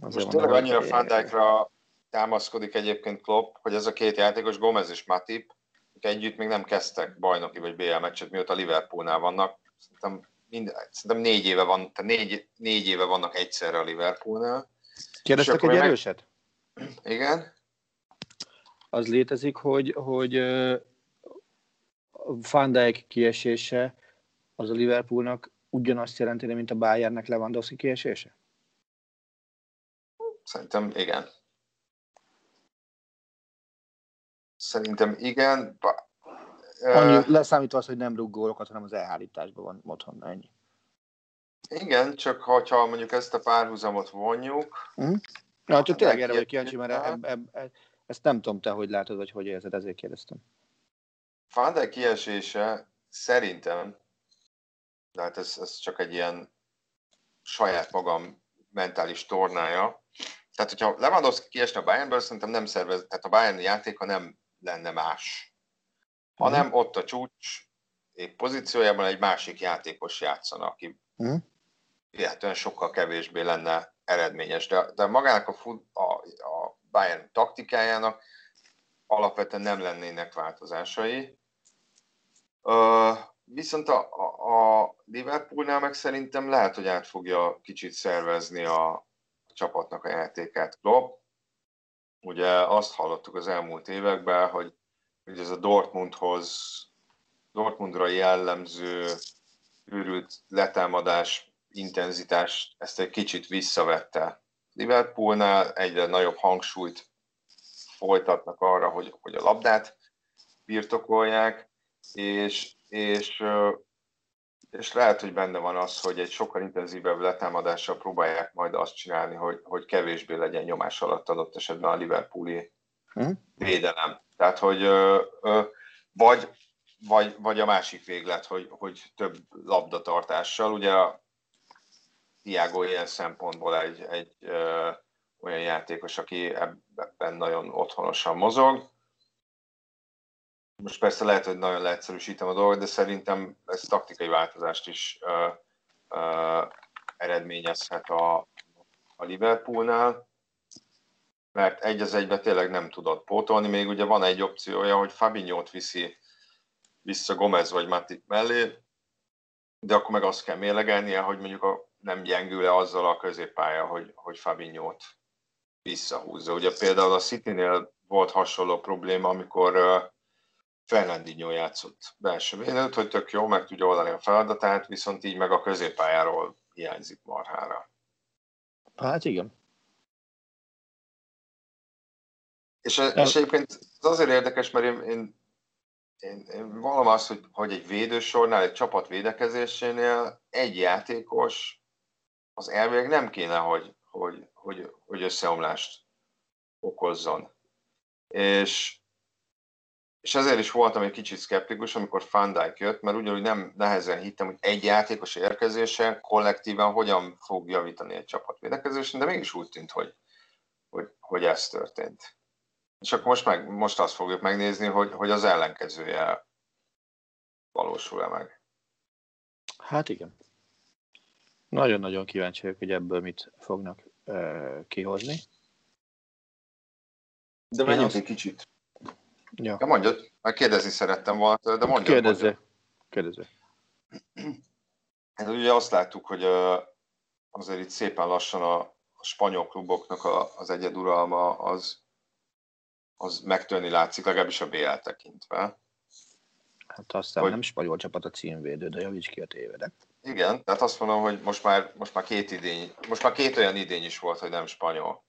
Azért Most tényleg annyira Fandijkra támaszkodik egyébként Klopp, hogy ez a két játékos, Gomez és Matip, együtt még nem kezdtek bajnoki vagy BL meccset, mióta Liverpoolnál vannak. Szerintem, mind, szerintem négy éve van, tehát négy, négy éve vannak egyszerre a Liverpoolnál Kérdeztek egy erőset? Meg... Igen. Az létezik, hogy, hogy Van Dijk kiesése az a Liverpoolnak ugyanazt jelenti, mint a Bayernnek Lewandowski kiesése? Szerintem igen. Szerintem igen. Ba... Annyi, leszámítva az, hogy nem rúg gólokat, hanem az elhárításban van otthon, ennyi. Igen, csak ha mondjuk ezt a párhuzamot vonjuk... Mm. Ja, csak tényleg erre vagy kíváncsi, mert eb, eb, eb, ezt nem tudom te, hogy látod, vagy hogy érzed, ezért kérdeztem. Fandai kiesése szerintem, de hát ez, ez csak egy ilyen saját magam mentális tornája. Tehát, hogyha Lewandowski kiesne a Bayernből, szerintem nem szervez, tehát a Bayern játéka nem lenne más. Hanem mm. ott a csúcs pozíciójában egy másik játékos játszana, aki mm illetően sokkal kevésbé lenne eredményes. De, de magának a, fut, a, a Bayern taktikájának alapvetően nem lennének változásai. Uh, viszont a, a, a Liverpoolnál meg szerintem lehet, hogy át fogja kicsit szervezni a, a csapatnak a játékát Klopp. Ugye azt hallottuk az elmúlt években, hogy, hogy ez a Dortmundhoz, Dortmundra jellemző őrült letámadás intenzitást ezt egy kicsit visszavette. Liverpoolnál egyre nagyobb hangsúlyt folytatnak arra, hogy, hogy a labdát birtokolják, és, és, és lehet, hogy benne van az, hogy egy sokkal intenzívebb letámadással próbálják majd azt csinálni, hogy, hogy kevésbé legyen nyomás alatt adott esetben a Liverpooli hm? védelem. Tehát, hogy ö, ö, vagy, vagy, vagy a másik véglet, hogy, hogy több labdatartással. Ugye a Tiago ilyen szempontból egy, egy ö, olyan játékos, aki ebben nagyon otthonosan mozog. most persze lehet, hogy nagyon leegyszerűsítem a dolgot, de szerintem ez taktikai változást is uh, uh, eredményezhet a, a Liverpoolnál, mert egy az egybe tényleg nem tudott pótolni. Még ugye van egy opciója, hogy Fabinho-t viszi vissza Gomez vagy Matip mellé, de akkor meg azt kell mérlegelnie, hogy mondjuk a, nem gyengül-e azzal a középpálya, hogy, hogy Fabinho-t visszahúzza. Ugye például a City-nél volt hasonló probléma, amikor uh, Fernandinho játszott belső védőt, hogy tök jó, meg tudja oldani a feladatát, viszont így meg a középpályáról hiányzik marhára. Hát igen. És, és egyébként ez azért érdekes, mert én, én, én, én valami az, hogy, hogy egy védősornál, egy csapat védekezésénél egy játékos az elvileg nem kéne, hogy, hogy, hogy, hogy összeomlást okozzon. És, és ezért is voltam egy kicsit szkeptikus, amikor Van Dijk jött, mert ugyanúgy nem nehezen hittem, hogy egy játékos érkezése kollektíven hogyan fog javítani egy csapat védekezésen, de mégis úgy tűnt, hogy, hogy, hogy ez történt. És akkor most, meg, most azt fogjuk megnézni, hogy, hogy az ellenkezője valósul-e meg. Hát igen. Nagyon-nagyon kíváncsi vagyok, hogy ebből mit fognak uh, kihozni. De menjünk egy kicsit. Ja. ja mondjad, már kérdezni szerettem volna, de mondjad. Kérdezze. Kérdezze. Hát ugye azt láttuk, hogy azért itt szépen lassan a, a spanyol kluboknak a, az egyeduralma az, az megtörni látszik, legalábbis a BL tekintve. Hát aztán hogy... nem spanyol csapat a címvédő, de javíts ki a tévedek. Igen, tehát azt mondom, hogy most már, most már két idény, most már két olyan idény is volt, hogy nem spanyol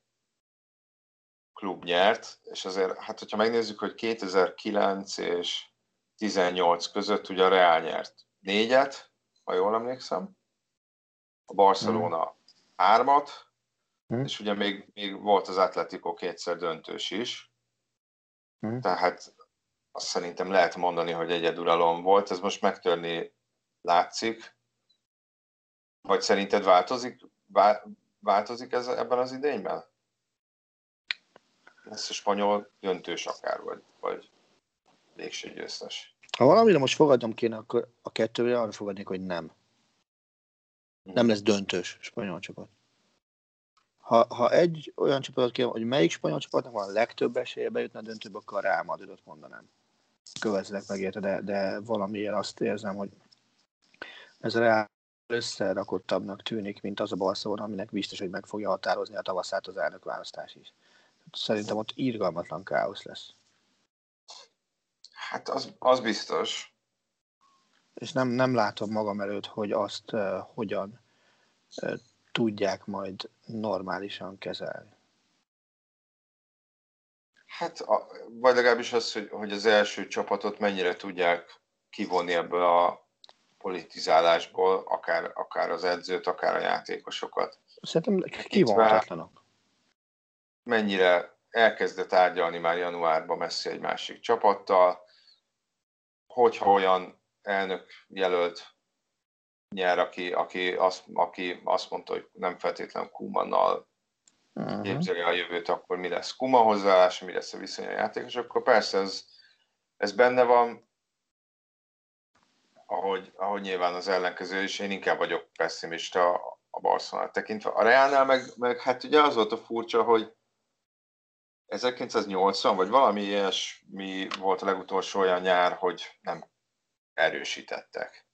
klub nyert, és azért, hát hogyha megnézzük, hogy 2009 és 18 között ugye a Real nyert négyet, ha jól emlékszem, a Barcelona hmm. hármat, hmm. és ugye még, még volt az Atletico kétszer döntős is, hmm. tehát azt szerintem lehet mondani, hogy egyeduralom volt, ez most megtörni látszik, vagy szerinted változik, változik ez ebben az idényben? Lesz a spanyol döntős akár, vagy, vagy végső győztes. Ha valamire most fogadnom kéne, akkor a kettőre arra fogadnék, hogy nem. Nem lesz döntős spanyol csapat. Ha, ha egy olyan csapatot kéne, hogy melyik spanyol csapatnak van a legtöbb esélye bejutni a döntőbe, akkor a Real Madridot mondanám. Követlek meg de, de valamiért azt érzem, hogy ez a Real összerakottabbnak tűnik, mint az a Barcelona, aminek biztos, hogy meg fogja határozni a tavaszát az elnök választás is. Szerintem ott írgalmatlan káosz lesz. Hát az, az biztos. És nem, nem látom magam előtt, hogy azt uh, hogyan uh, tudják majd normálisan kezelni. Hát, a, vagy legalábbis az, hogy, hogy az első csapatot mennyire tudják kivonni ebből a politizálásból, akár, akár az edzőt, akár a játékosokat. Szerintem kivonhatatlanok. Mennyire elkezdett tárgyalni már januárban messzi egy másik csapattal, hogyha olyan elnök jelölt nyer, aki, aki, azt, aki azt mondta, hogy nem feltétlenül Kumannal uh-huh. képzeli a jövőt, akkor mi lesz Kuma hozzáállása, mi lesz a viszony a játékos, akkor persze ez, ez benne van, ahogy, ahogy nyilván az ellenkező, és én inkább vagyok pessimista a Barcelona tekintve. A Realnál meg, meg hát ugye az volt a furcsa, hogy 1980, vagy valami ilyesmi volt a legutolsó olyan nyár, hogy nem erősítettek.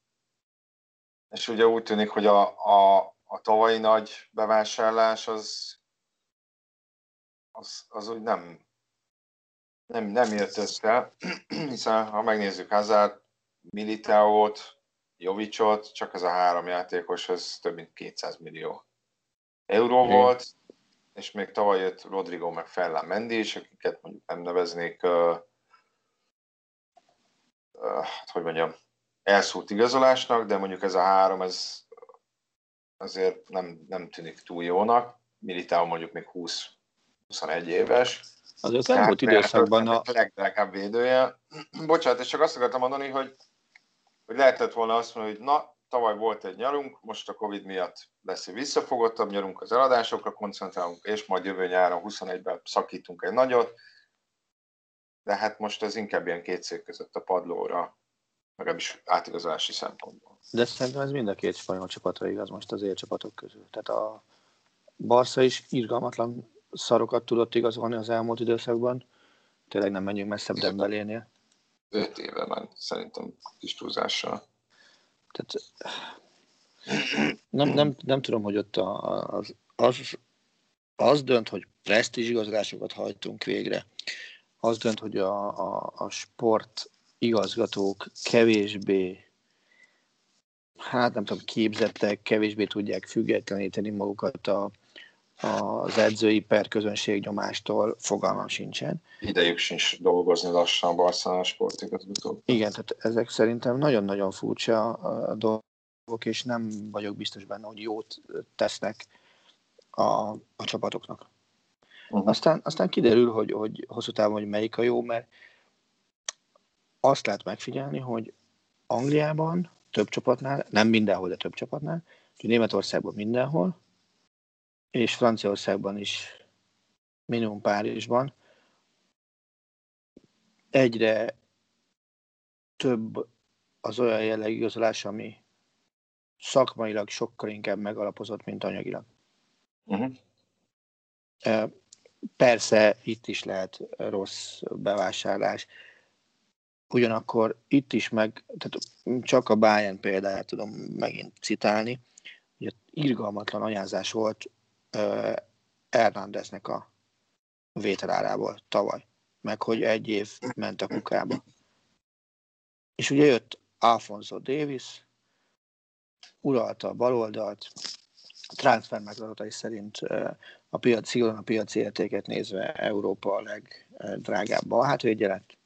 És ugye úgy tűnik, hogy a, a, a tavalyi nagy bevásárlás az, az, az úgy nem, nem, nem jött össze, hiszen ha megnézzük Hazard, Militaót, Jovicsot, csak ez a három játékos, ez több mint 200 millió euró okay. volt, és még tavaly jött Rodrigo meg Ferland Mendy is, akiket mondjuk nem neveznék, uh, uh, hogy mondjam, elszúrt igazolásnak, de mondjuk ez a három, ez azért nem, nem tűnik túl jónak. Militao mondjuk még 20 21 éves. Az elmúlt időszakban a... legdrágább védője. Bocsánat, és csak azt akartam mondani, hogy, hogy lehetett volna azt mondani, hogy na, tavaly volt egy nyarunk, most a Covid miatt lesz egy visszafogottabb nyarunk, az eladásokra koncentrálunk, és majd jövő nyáron 21-ben szakítunk egy nagyot. de hát most ez inkább ilyen két szék között a padlóra, legalábbis átigazolási szempontból. De szerintem ez mind a két spanyol csapatra igaz most az élcsapatok közül. Tehát a Barca is irgalmatlan szarokat tudott igazolni az elmúlt időszakban. Tényleg nem menjünk messzebb Dembelénél. Öt éve már szerintem kis túlzással. Tehát nem, nem, nem tudom, hogy ott az, az, az dönt, hogy presztízs igazolásokat hajtunk végre. Az dönt, hogy a, a, a sport igazgatók kevésbé hát nem tudom, képzettek, kevésbé tudják függetleníteni magukat a, az edzői per közönség nyomástól, fogalmam sincsen. Idejük sincs dolgozni lassan a Barcelona sportigazgató. Igen, tehát ezek szerintem nagyon-nagyon furcsa a dolgok, és nem vagyok biztos benne, hogy jót tesznek a, a csapatoknak. Uh-huh. Aztán, aztán kiderül, hogy, hogy hosszú távon, hogy melyik a jó, mert azt lehet megfigyelni, hogy Angliában több csapatnál, nem mindenhol, de több csapatnál, Németországban mindenhol, és Franciaországban is, minimum Párizsban, egyre több az olyan jellegű igazolás, ami szakmailag sokkal inkább megalapozott, mint anyagilag. Uh-huh. Persze itt is lehet rossz bevásárlás, ugyanakkor itt is meg, tehát csak a Bayern példáját tudom megint citálni, hogy irgalmatlan anyázás volt Hernándeznek a vételárából tavaly, meg hogy egy év ment a kukába. És ugye jött Alfonso Davis, uralta a baloldalt, a transfer megadatai szerint a piac, szigorúan a piaci értéket nézve Európa a legdrágább balhátvédje lett,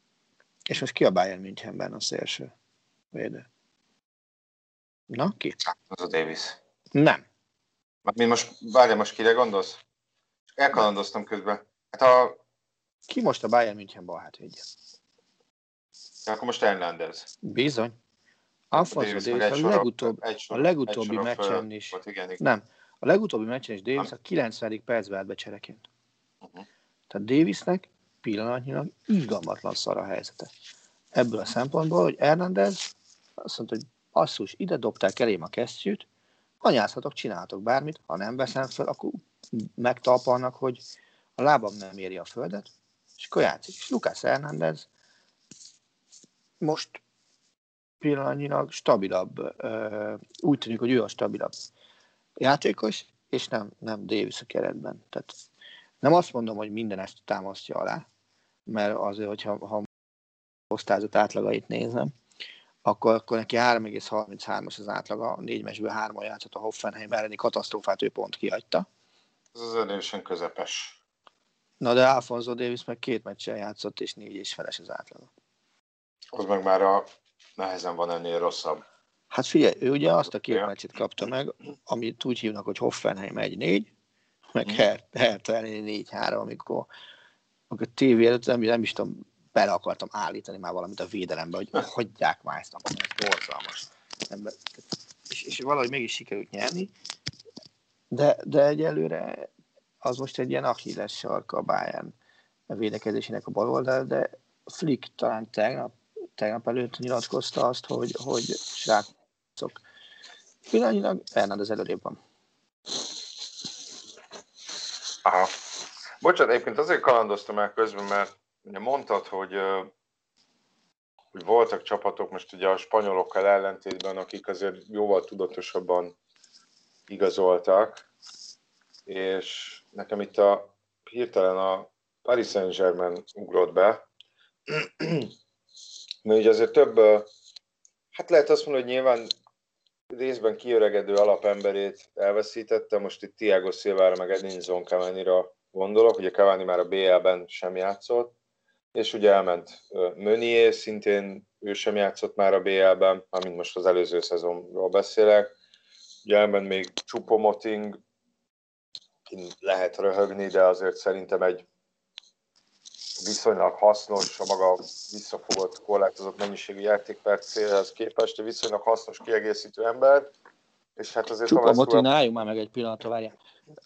és most ki a Bayern Münchenben a szélső védő? Na, ki? Az a Davis. Nem. Mi most, várja, most kire gondolsz? Elkalandoztam közben. Hát a... Ki most a Bayern München bal hátvédje? Akkor most Hernández. Bizony. Alfonso Davis, Davis a, legutóbb, a legutóbbi meccsen is. Volt, igen, igen. Nem. A legutóbbi meccsen is Davis nem. a 90. percben állt be csereként. Uh-huh. Tehát Davisnek pillanatnyilag izgalmatlan szar a helyzete. Ebből a szempontból, hogy Hernández azt mondta, hogy asszus, ide dobták elém a kesztyűt, anyázhatok, csinálhatok bármit, ha nem veszem fel, akkor megtalpalnak, hogy a lábam nem éri a földet, és akkor játszik. És Lucas Hernández most pillanatnyilag stabilabb, úgy tűnik, hogy ő a stabilabb játékos, és nem, nem Davis a keretben. Tehát nem azt mondom, hogy minden ezt támasztja alá, mert azért, hogyha ha osztályzat átlagait nézem, akkor, akkor neki 3,33-as az átlaga, négy meccsből hárman játszott a Hoffenheim elleni katasztrófát, ő pont kihagyta. Ez az erősen közepes. Na de Alfonso Davis meg két meccsen játszott, és négy és feles az átlaga. Az meg már a nehezen van ennél rosszabb. Hát figyelj, ő ugye azt a két meccset kapta meg, amit úgy hívnak, hogy Hoffenheim 1-4, meg mm. Hertha elleni 4-3, amikor, amikor a tévé előtt nem, nem is tudom, bele akartam állítani már valamit a védelembe, hogy hagyják már ezt a borzalmas. És, és valahogy mégis sikerült nyerni, de, de egyelőre az most egy ilyen achilles sarka a Bayern védekezésének a baloldal, de Flick talán tegnap, tegnap előtt nyilatkozta azt, hogy, hogy srácok, pillanatnyilag Fernand előrébb van. Aha. Bocsánat, egyébként azért kalandoztam el közben, mert ugye mondtad, hogy, hogy voltak csapatok, most ugye a spanyolokkal ellentétben, akik azért jóval tudatosabban igazoltak, és nekem itt a hirtelen a Paris Saint-Germain ugrott be, mert ugye azért több, hát lehet azt mondani, hogy nyilván részben kiöregedő alapemberét elveszítette, most itt Tiago Silvára meg Edinson Cavani-ra gondolok, ugye Cavani már a BL-ben sem játszott, és ugye elment Mönié, szintén ő sem játszott már a BL-ben, amint most az előző szezonról beszélek. Ugye elment még Csupomoting, lehet röhögni, de azért szerintem egy viszonylag hasznos, a maga visszafogott, korlátozott mennyiségű játékpercéhez képest, egy viszonylag hasznos kiegészítő ember, És hát azért Csupa Thomas Moti, Tuchel- álljunk már meg egy pillanatra, várjál.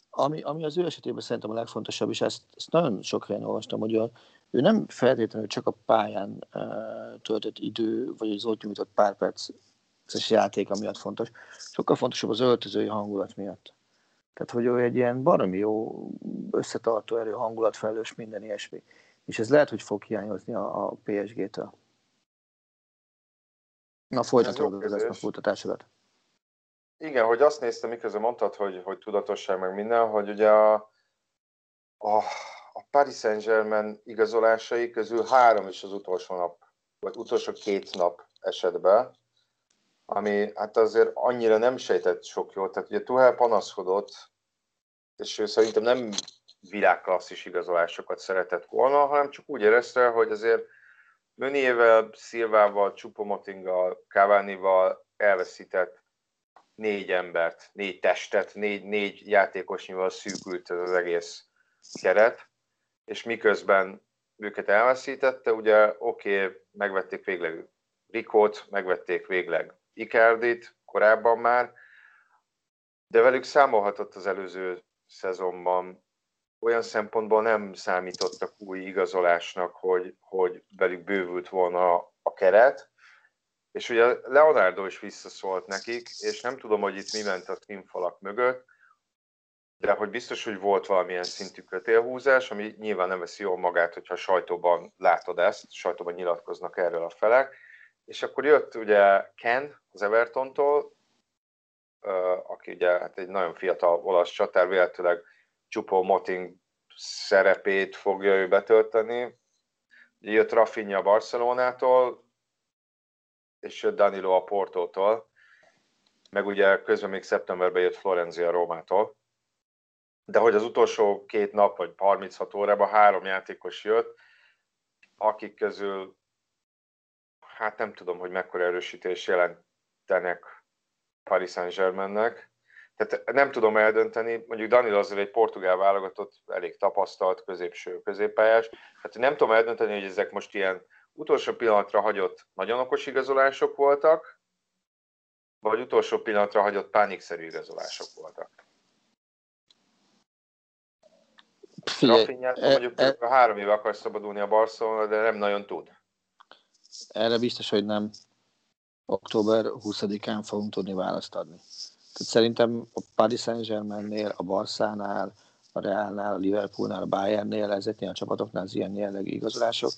Ami, ami az ő esetében szerintem a legfontosabb, és ezt, ezt nagyon sok helyen olvastam, hogy ő, ő nem feltétlenül csak a pályán uh, töltött idő, vagy az ott nyújtott pár perces játéka miatt fontos, sokkal fontosabb az öltözői hangulat miatt. Tehát, hogy ő egy ilyen baromi jó összetartó erő, hangulatfelelős, minden ilyesmi. És ez lehet, hogy fog hiányozni a, a PSG-től. Na, folytatod az kérdés. eszmefutatásodat. Igen, hogy azt néztem, miközben mondtad, hogy, hogy tudatosság meg minden, hogy ugye a, a, a Paris Saint-Germain igazolásai közül három is az utolsó nap, vagy utolsó két nap esetben, ami hát azért annyira nem sejtett sok jót. Tehát ugye Tuhel panaszkodott, és ő szerintem nem világklasszis igazolásokat szeretett volna, hanem csak úgy érezte, hogy azért Möniével, Szilvával, Csupomotinggal, Cavanival elveszített négy embert, négy testet, négy, négy játékosnyival szűkült az egész keret, és miközben őket elveszítette, ugye oké, okay, megvették végleg Rikót, megvették végleg Ikerdit, korábban már, de velük számolhatott az előző szezonban. Olyan szempontból nem számítottak új igazolásnak, hogy, hogy velük bővült volna a keret, és ugye Leonardo is visszaszólt nekik, és nem tudom, hogy itt mi ment a színfalak mögött, de hogy biztos, hogy volt valamilyen szintű kötélhúzás, ami nyilván nem veszi jól magát, hogyha sajtóban látod ezt, sajtóban nyilatkoznak erről a felek. És akkor jött ugye Ken az Evertontól, aki ugye hát egy nagyon fiatal olasz csatár, véletlenül Csupó Moting szerepét fogja ő betölteni. Jött Rafinha Barcelonától, és jött Danilo a Portótól, meg ugye közben még szeptemberben jött Florenzia Rómától. De hogy az utolsó két nap, vagy 36 órában három játékos jött, akik közül hát nem tudom, hogy mekkora erősítés jelentenek Paris Saint-Germainnek. Tehát nem tudom eldönteni, mondjuk Danilo azért egy portugál válogatott, elég tapasztalt, középső, középpályás. Hát nem tudom eldönteni, hogy ezek most ilyen utolsó pillanatra hagyott nagyon okos igazolások voltak, vagy utolsó pillanatra hagyott pánikszerű igazolások voltak. Rafinha, mondjuk e, e, három éve akar szabadulni a Barcelona, de nem nagyon tud. Erre biztos, hogy nem. Október 20-án fogunk tudni választ adni. Tehát szerintem a Paris Saint-Germainnél, a Barszánál, a Realnál, a Liverpoolnál, a Bayernnél, ezeknél a csapatoknál az ilyen jellegű igazolások,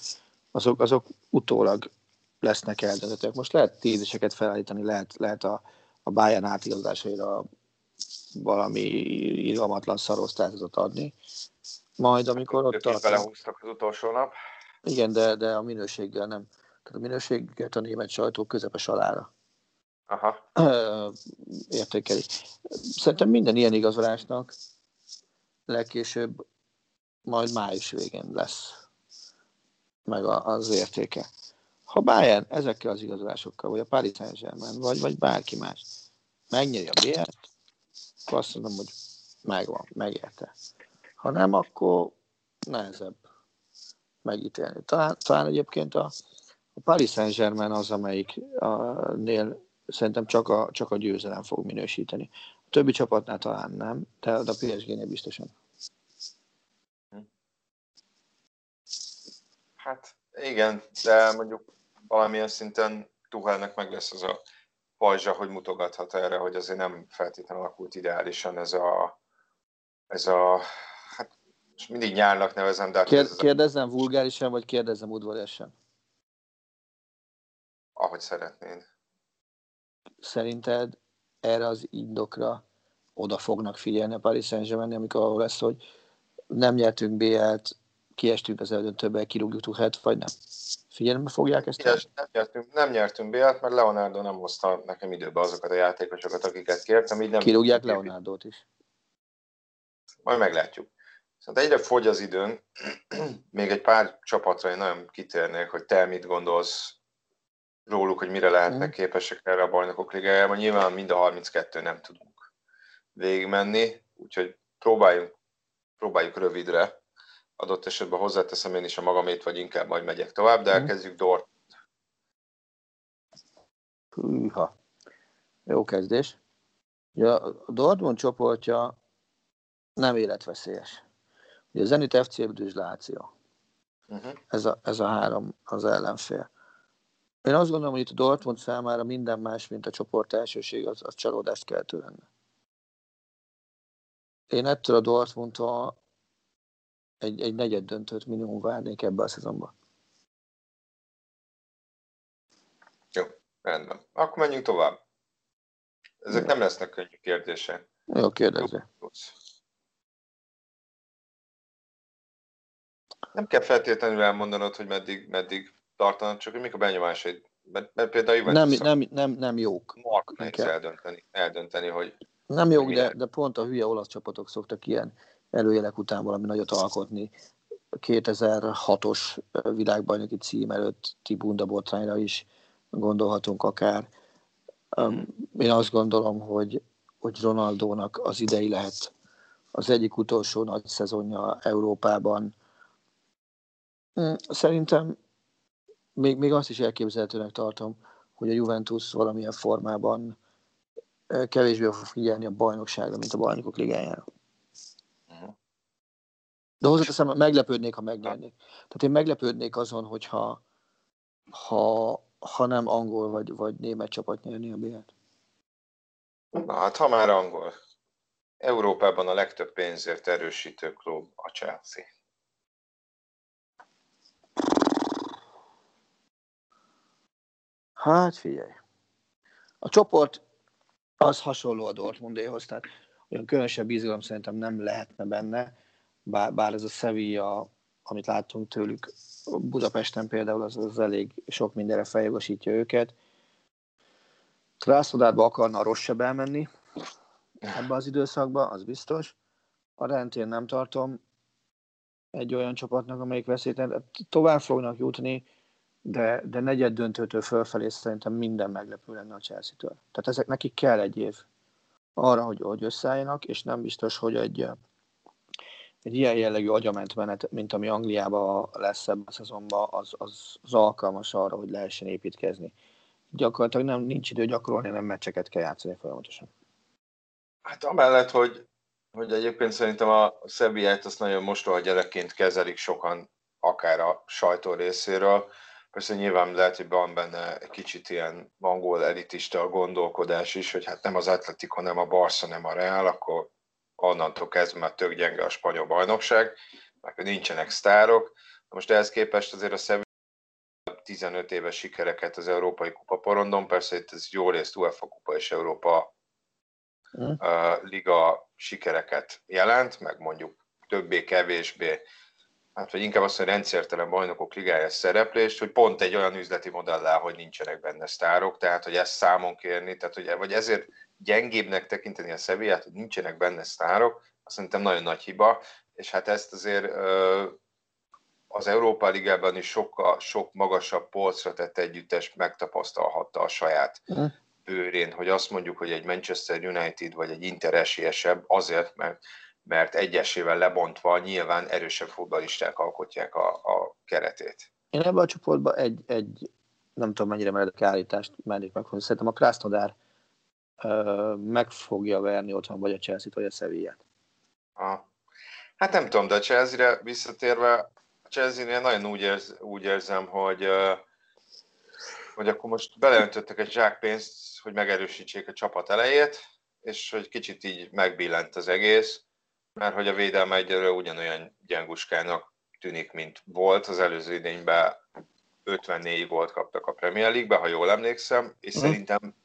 azok, azok utólag lesznek eldöntetőek. Most lehet tízeseket felállítani, lehet, lehet a, a Bayern átigazolásaira valami irgalmatlan szarosztályzatot adni. Majd amikor ott tartunk... belehúztak az utolsó nap. Igen, de, de a minőséggel nem. Tehát a minőséget a német sajtó közepes alára Aha. értékeli. Szerintem minden ilyen igazolásnak legkésőbb majd május végén lesz meg az értéke. Ha Bayern ezekkel az igazolásokkal, vagy a Paris Saint-Germain, vagy, vagy bárki más megnyeri a BL-t, akkor azt mondom, hogy megvan, megérte. Ha nem, akkor nehezebb megítélni. Talán, talán egyébként a, a Paris Saint-Germain az, amelyiknél szerintem csak a, csak a győzelem fog minősíteni. A többi csapatnál talán nem, de a PSG-nél biztosan. Hát igen, de mondjuk valamilyen szinten Tuhelnek meg lesz az a pajzsa, hogy mutogathat erre, hogy azért nem feltétlenül alakult ideálisan ez a, ez a hát most mindig nyárnak nevezem, de... Hát Kér, kérdezzem vulgárisan, vagy kérdezzem udvariasan? Ahogy szeretnéd. Szerinted erre az indokra oda fognak figyelni a Paris Saint-Germain, amikor ahol lesz, hogy nem nyertünk BL-t, kiestünk az eldöntőbe, kirúgjuk Tuchelt, vagy nem? Figyelembe fogják ezt? Igen, nem nyertünk, nem nyertünk BL-t, mert Leonardo nem hozta nekem időbe azokat a játékosokat, akiket kértem. Így nem Kirúgják Leonardót is. Majd meglátjuk. Szóval egyre fogy az időn, még egy pár csapatra én nagyon kitérnék, hogy te mit gondolsz róluk, hogy mire lehetnek mm. képesek erre a bajnokok ligájában. Nyilván mind a 32 nem tudunk végigmenni, úgyhogy próbáljunk, próbáljuk rövidre. Adott esetben hozzáteszem én is a magamét, vagy inkább majd megyek tovább, de mm. elkezdjük Dort. Hűha. Jó kezdés. Ugye a Dortmund csoportja nem életveszélyes. Ugye a Zenit FC Láció. Uh-huh. Ez, a, ez a három az ellenfél. Én azt gondolom, hogy itt a Dortmund számára minden más, mint a csoport elsőség, az, az csalódást keltő lenne. Én ettől a Dortmundtól egy, egy negyed döntőt minimum várnék ebbe a szezonban. Jó, rendben. Akkor menjünk tovább. Ezek Jó. nem lesznek könnyű kérdések. Jó, kérdezze. Nem kell feltétlenül elmondanod, hogy meddig, meddig tartanak, csak hogy mik a benyomásaid. Mert, mert például Juventus nem, nem, nem, nem jók. Mark nehéz eldönteni, eldönteni, hogy... Nem jók, de, de pont a hülye olasz csapatok szoktak ilyen előjelek után valami nagyot alkotni. 2006-os világbajnoki cím előtt Tibunda botrányra is gondolhatunk akár. Én azt gondolom, hogy, hogy Ronaldónak az idei lehet az egyik utolsó nagy szezonja Európában. Hm, szerintem még, még azt is elképzelhetőnek tartom, hogy a Juventus valamilyen formában kevésbé fog figyelni a bajnokságra, mint a bajnokok ligájára. De hozzáteszem, meglepődnék, ha megnyernék. Tehát én meglepődnék azon, hogyha ha, ha nem angol vagy, vagy német csapat nyerni a BL-t. Na hát, ha már angol. Európában a legtöbb pénzért erősítő klub a Chelsea. Hát figyelj. A csoport az hasonló a Dortmundéhoz, tehát olyan különösebb izgalom szerintem nem lehetne benne, bár, bár ez a Sevilla, amit láttunk tőlük Budapesten például, az, az elég sok mindenre feljogosítja őket. Krasznodárba akarna a Rossebb elmenni ebbe az időszakba, az biztos. A rendén nem tartom egy olyan csapatnak, amelyik veszélytelen. Tovább fognak jutni, de, de negyed döntőtől fölfelé szerintem minden meglepő lenne a Chelsea-től. Tehát ezek nekik kell egy év arra, hogy, hogy összeálljanak, és nem biztos, hogy egy, egy ilyen jellegű agyament menet, mint ami Angliában lesz ebben a szezonban, az, az, az alkalmas arra, hogy lehessen építkezni. Gyakorlatilag nem, nincs idő gyakorolni, nem meccseket kell játszani folyamatosan. Hát amellett, hogy, hogy egyébként szerintem a Szebbiát azt nagyon mostoha gyerekként kezelik sokan, akár a sajtó részéről, Persze nyilván lehet, hogy van benne egy kicsit ilyen angol elitista a gondolkodás is, hogy hát nem az Atletico, nem a Barca, nem a Real, akkor onnantól kezdve már tök gyenge a spanyol bajnokság, mert nincsenek sztárok. Most ehhez képest azért a Sevilla 15 éves sikereket az Európai Kupa porondon, persze itt ez jó részt UEFA Kupa és Európa uh, Liga sikereket jelent, meg mondjuk többé-kevésbé hát vagy inkább azt, hogy rendszertelen bajnokok ligája szereplést, hogy pont egy olyan üzleti modellá, hogy nincsenek benne sztárok, tehát hogy ezt számon kérni, tehát hogy, vagy ezért gyengébbnek tekinteni a Sevillát, hogy nincsenek benne sztárok, azt szerintem nagyon nagy hiba, és hát ezt azért az Európa Ligában is sokkal, sok magasabb polcra tett együttes megtapasztalhatta a saját mhm. bőrén, hogy azt mondjuk, hogy egy Manchester United vagy egy Inter esélyesebb azért, mert mert egyesével lebontva nyilván erősebb futballisták alkotják a, a keretét. Én ebben a csoportban egy, egy nem tudom mennyire meredek állítást mernék megfogni. Szerintem a Krasnodár meg fogja verni otthon vagy a Chelsea-t, vagy a Sevilla-t. Hát nem tudom, de a Chelsea-re visszatérve, a Chelsea-nél nagyon úgy, érz, úgy érzem, hogy, hogy akkor most beleöntöttek egy zsákpénzt, hogy megerősítsék a csapat elejét, és hogy kicsit így megbillent az egész mert hogy a védelme egyelőre ugyanolyan gyenguskának tűnik, mint volt. Az előző idényben 54 volt kaptak a Premier League-be, ha jól emlékszem, és mm. szerintem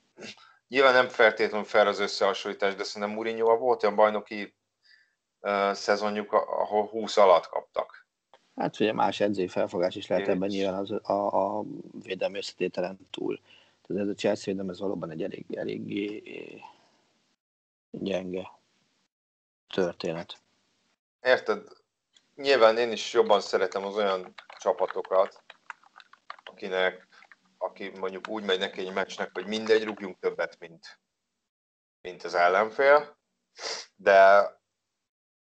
nyilván nem feltétlenül fel az összehasonlítás, de szerintem mourinho volt olyan bajnoki uh, szezonjuk, ahol 20 alatt kaptak. Hát ugye más edzői felfogás is lehet ebben nyilván az, a, a védelmi összetételen túl. Tehát ez a Chelsea védelem, ez valóban egy elég, eléggé gyenge történet. Érted? Nyilván én is jobban szeretem az olyan csapatokat, akinek, aki mondjuk úgy megy neki egy meccsnek, hogy mindegy, rúgjunk többet, mint, mint az ellenfél, de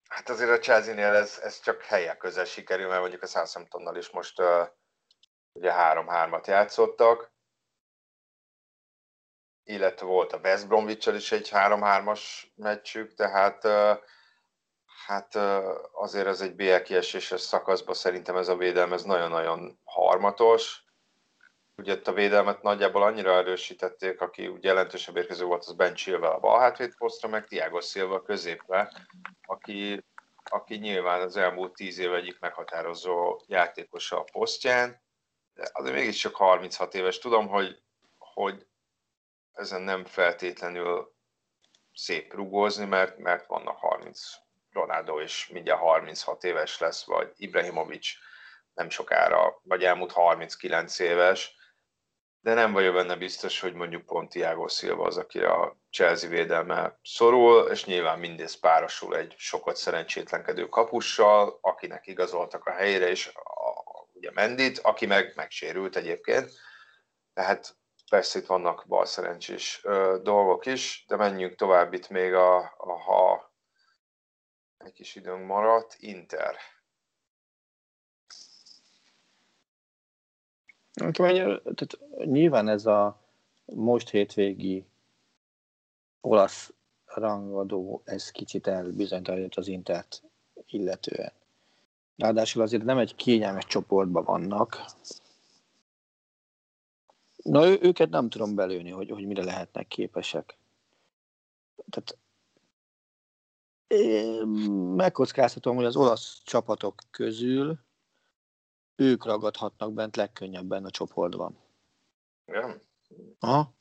hát azért a Chelsea-nél ez, ez csak helyek közel sikerül, mert mondjuk a Southamptonnal is most uh, ugye három-hármat játszottak, illetve volt a West bromwich is egy 3-3-as meccsük, tehát hát azért ez egy BL kieséses szakaszban szerintem ez a védelem ez nagyon-nagyon harmatos. Ugye a védelmet nagyjából annyira erősítették, aki ugye jelentősebb érkező volt, az Ben Chilwell a bal hátvéd posztra, meg Tiago Silva középre, aki, aki nyilván az elmúlt tíz év egyik meghatározó játékosa a posztján, de azért mégiscsak 36 éves. Tudom, hogy, hogy ezen nem feltétlenül szép rugózni, mert, mert vannak 30 Ronaldo is mindjárt 36 éves lesz, vagy Ibrahimovic nem sokára, vagy elmúlt 39 éves, de nem vagyok benne biztos, hogy mondjuk pont Tiago Silva az, akire a Chelsea védelme szorul, és nyilván mindez párosul egy sokat szerencsétlenkedő kapussal, akinek igazoltak a helyére, és a, ugye Mendit, aki meg megsérült egyébként. Tehát persze itt vannak balszerencsés ö, dolgok is, de menjünk tovább itt még a, a ha egy kis időnk maradt, Inter. Tehát nyilván ez a most hétvégi olasz rangadó, ez kicsit elbizonytalanít az Intert illetően. Ráadásul azért nem egy kényelmes csoportban vannak. Na, ő, őket nem tudom belőni, hogy, hogy mire lehetnek képesek. Tehát én megkockáztatom, hogy az olasz csapatok közül ők ragadhatnak bent legkönnyebben a csoportban. Ja. Aha.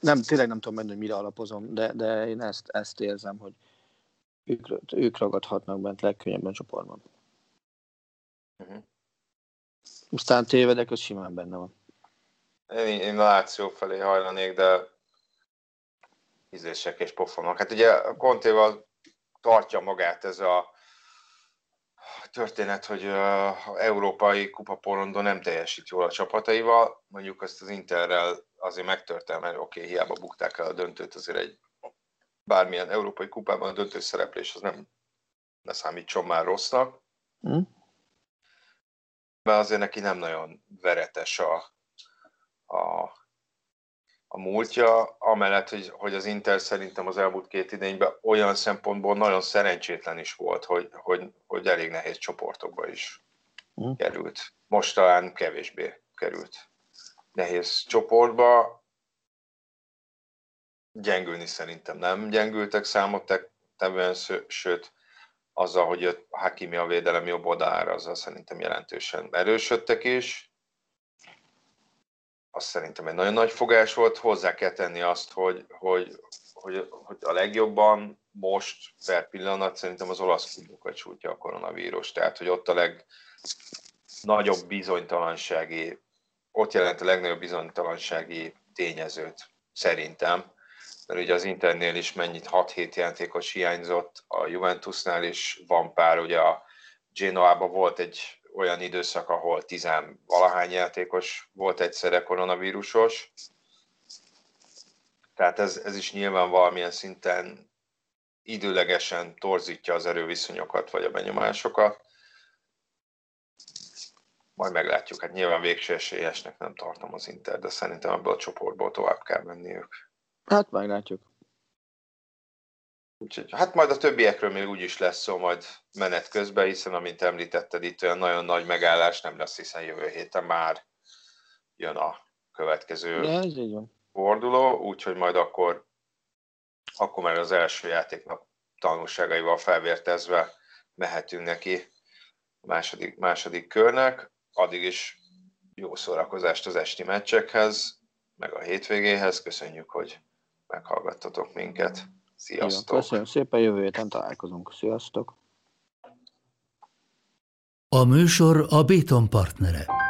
Nem, tényleg nem tudom menni, hogy mire alapozom, de, de én ezt, ezt érzem, hogy ők, ők ragadhatnak bent legkönnyebben a csoportban. Uh-huh. Aztán tévedek, az simán benne van. Én, én Láció felé hajlanék, de ízlések és pofonok. Hát ugye a Contéval tartja magát ez a történet, hogy a európai kupaporondon nem teljesít jól a csapataival. Mondjuk azt az Interrel azért megtörtem, mert oké, okay, hiába bukták el a döntőt, azért egy bármilyen európai kupában a döntő szereplés az nem ne számítson már rossznak. Mm. Mert azért neki nem nagyon veretes a, a a múltja, amellett, hogy, hogy az Inter szerintem az elmúlt két idényben olyan szempontból nagyon szerencsétlen is volt, hogy, hogy, hogy elég nehéz csoportokba is mm. került. Most talán kevésbé került nehéz csoportba. Gyengülni szerintem nem gyengültek számot tevően, sőt, azzal, hogy Hakimi a védelem jobb oldalára, azzal szerintem jelentősen erősödtek is az szerintem egy nagyon nagy fogás volt. Hozzá kell tenni azt, hogy, hogy, hogy, hogy a legjobban most per pillanat szerintem az olasz klubokat sújtja a koronavírus. Tehát, hogy ott a legnagyobb bizonytalansági, ott jelent a legnagyobb bizonytalansági tényezőt szerintem. Mert ugye az Internél is mennyit 6-7 játékos hiányzott, a Juventusnál is van pár, ugye a Genoában volt egy olyan időszak, ahol tizen valahány játékos volt egyszerre koronavírusos. Tehát ez, ez is nyilván valamilyen szinten időlegesen torzítja az erőviszonyokat vagy a benyomásokat. Majd meglátjuk, hát nyilván végső esélyesnek nem tartom az Inter, de szerintem ebből a csoportból tovább kell menniük. Hát meglátjuk. Úgyhogy hát majd a többiekről még úgyis lesz szó majd menet közben, hiszen amint említetted, itt olyan nagyon nagy megállás nem lesz, hiszen jövő héten már jön a következő ja, ez így van. forduló, úgyhogy majd akkor, akkor már az első játéknap tanulságaival felvértezve mehetünk neki a második, második körnek. Addig is jó szórakozást az esti meccsekhez, meg a hétvégéhez. Köszönjük, hogy meghallgattatok minket. Sziasztok! Igen, köszönöm szépen, jövő héten találkozunk. Sziasztok! A műsor a Béton partnere.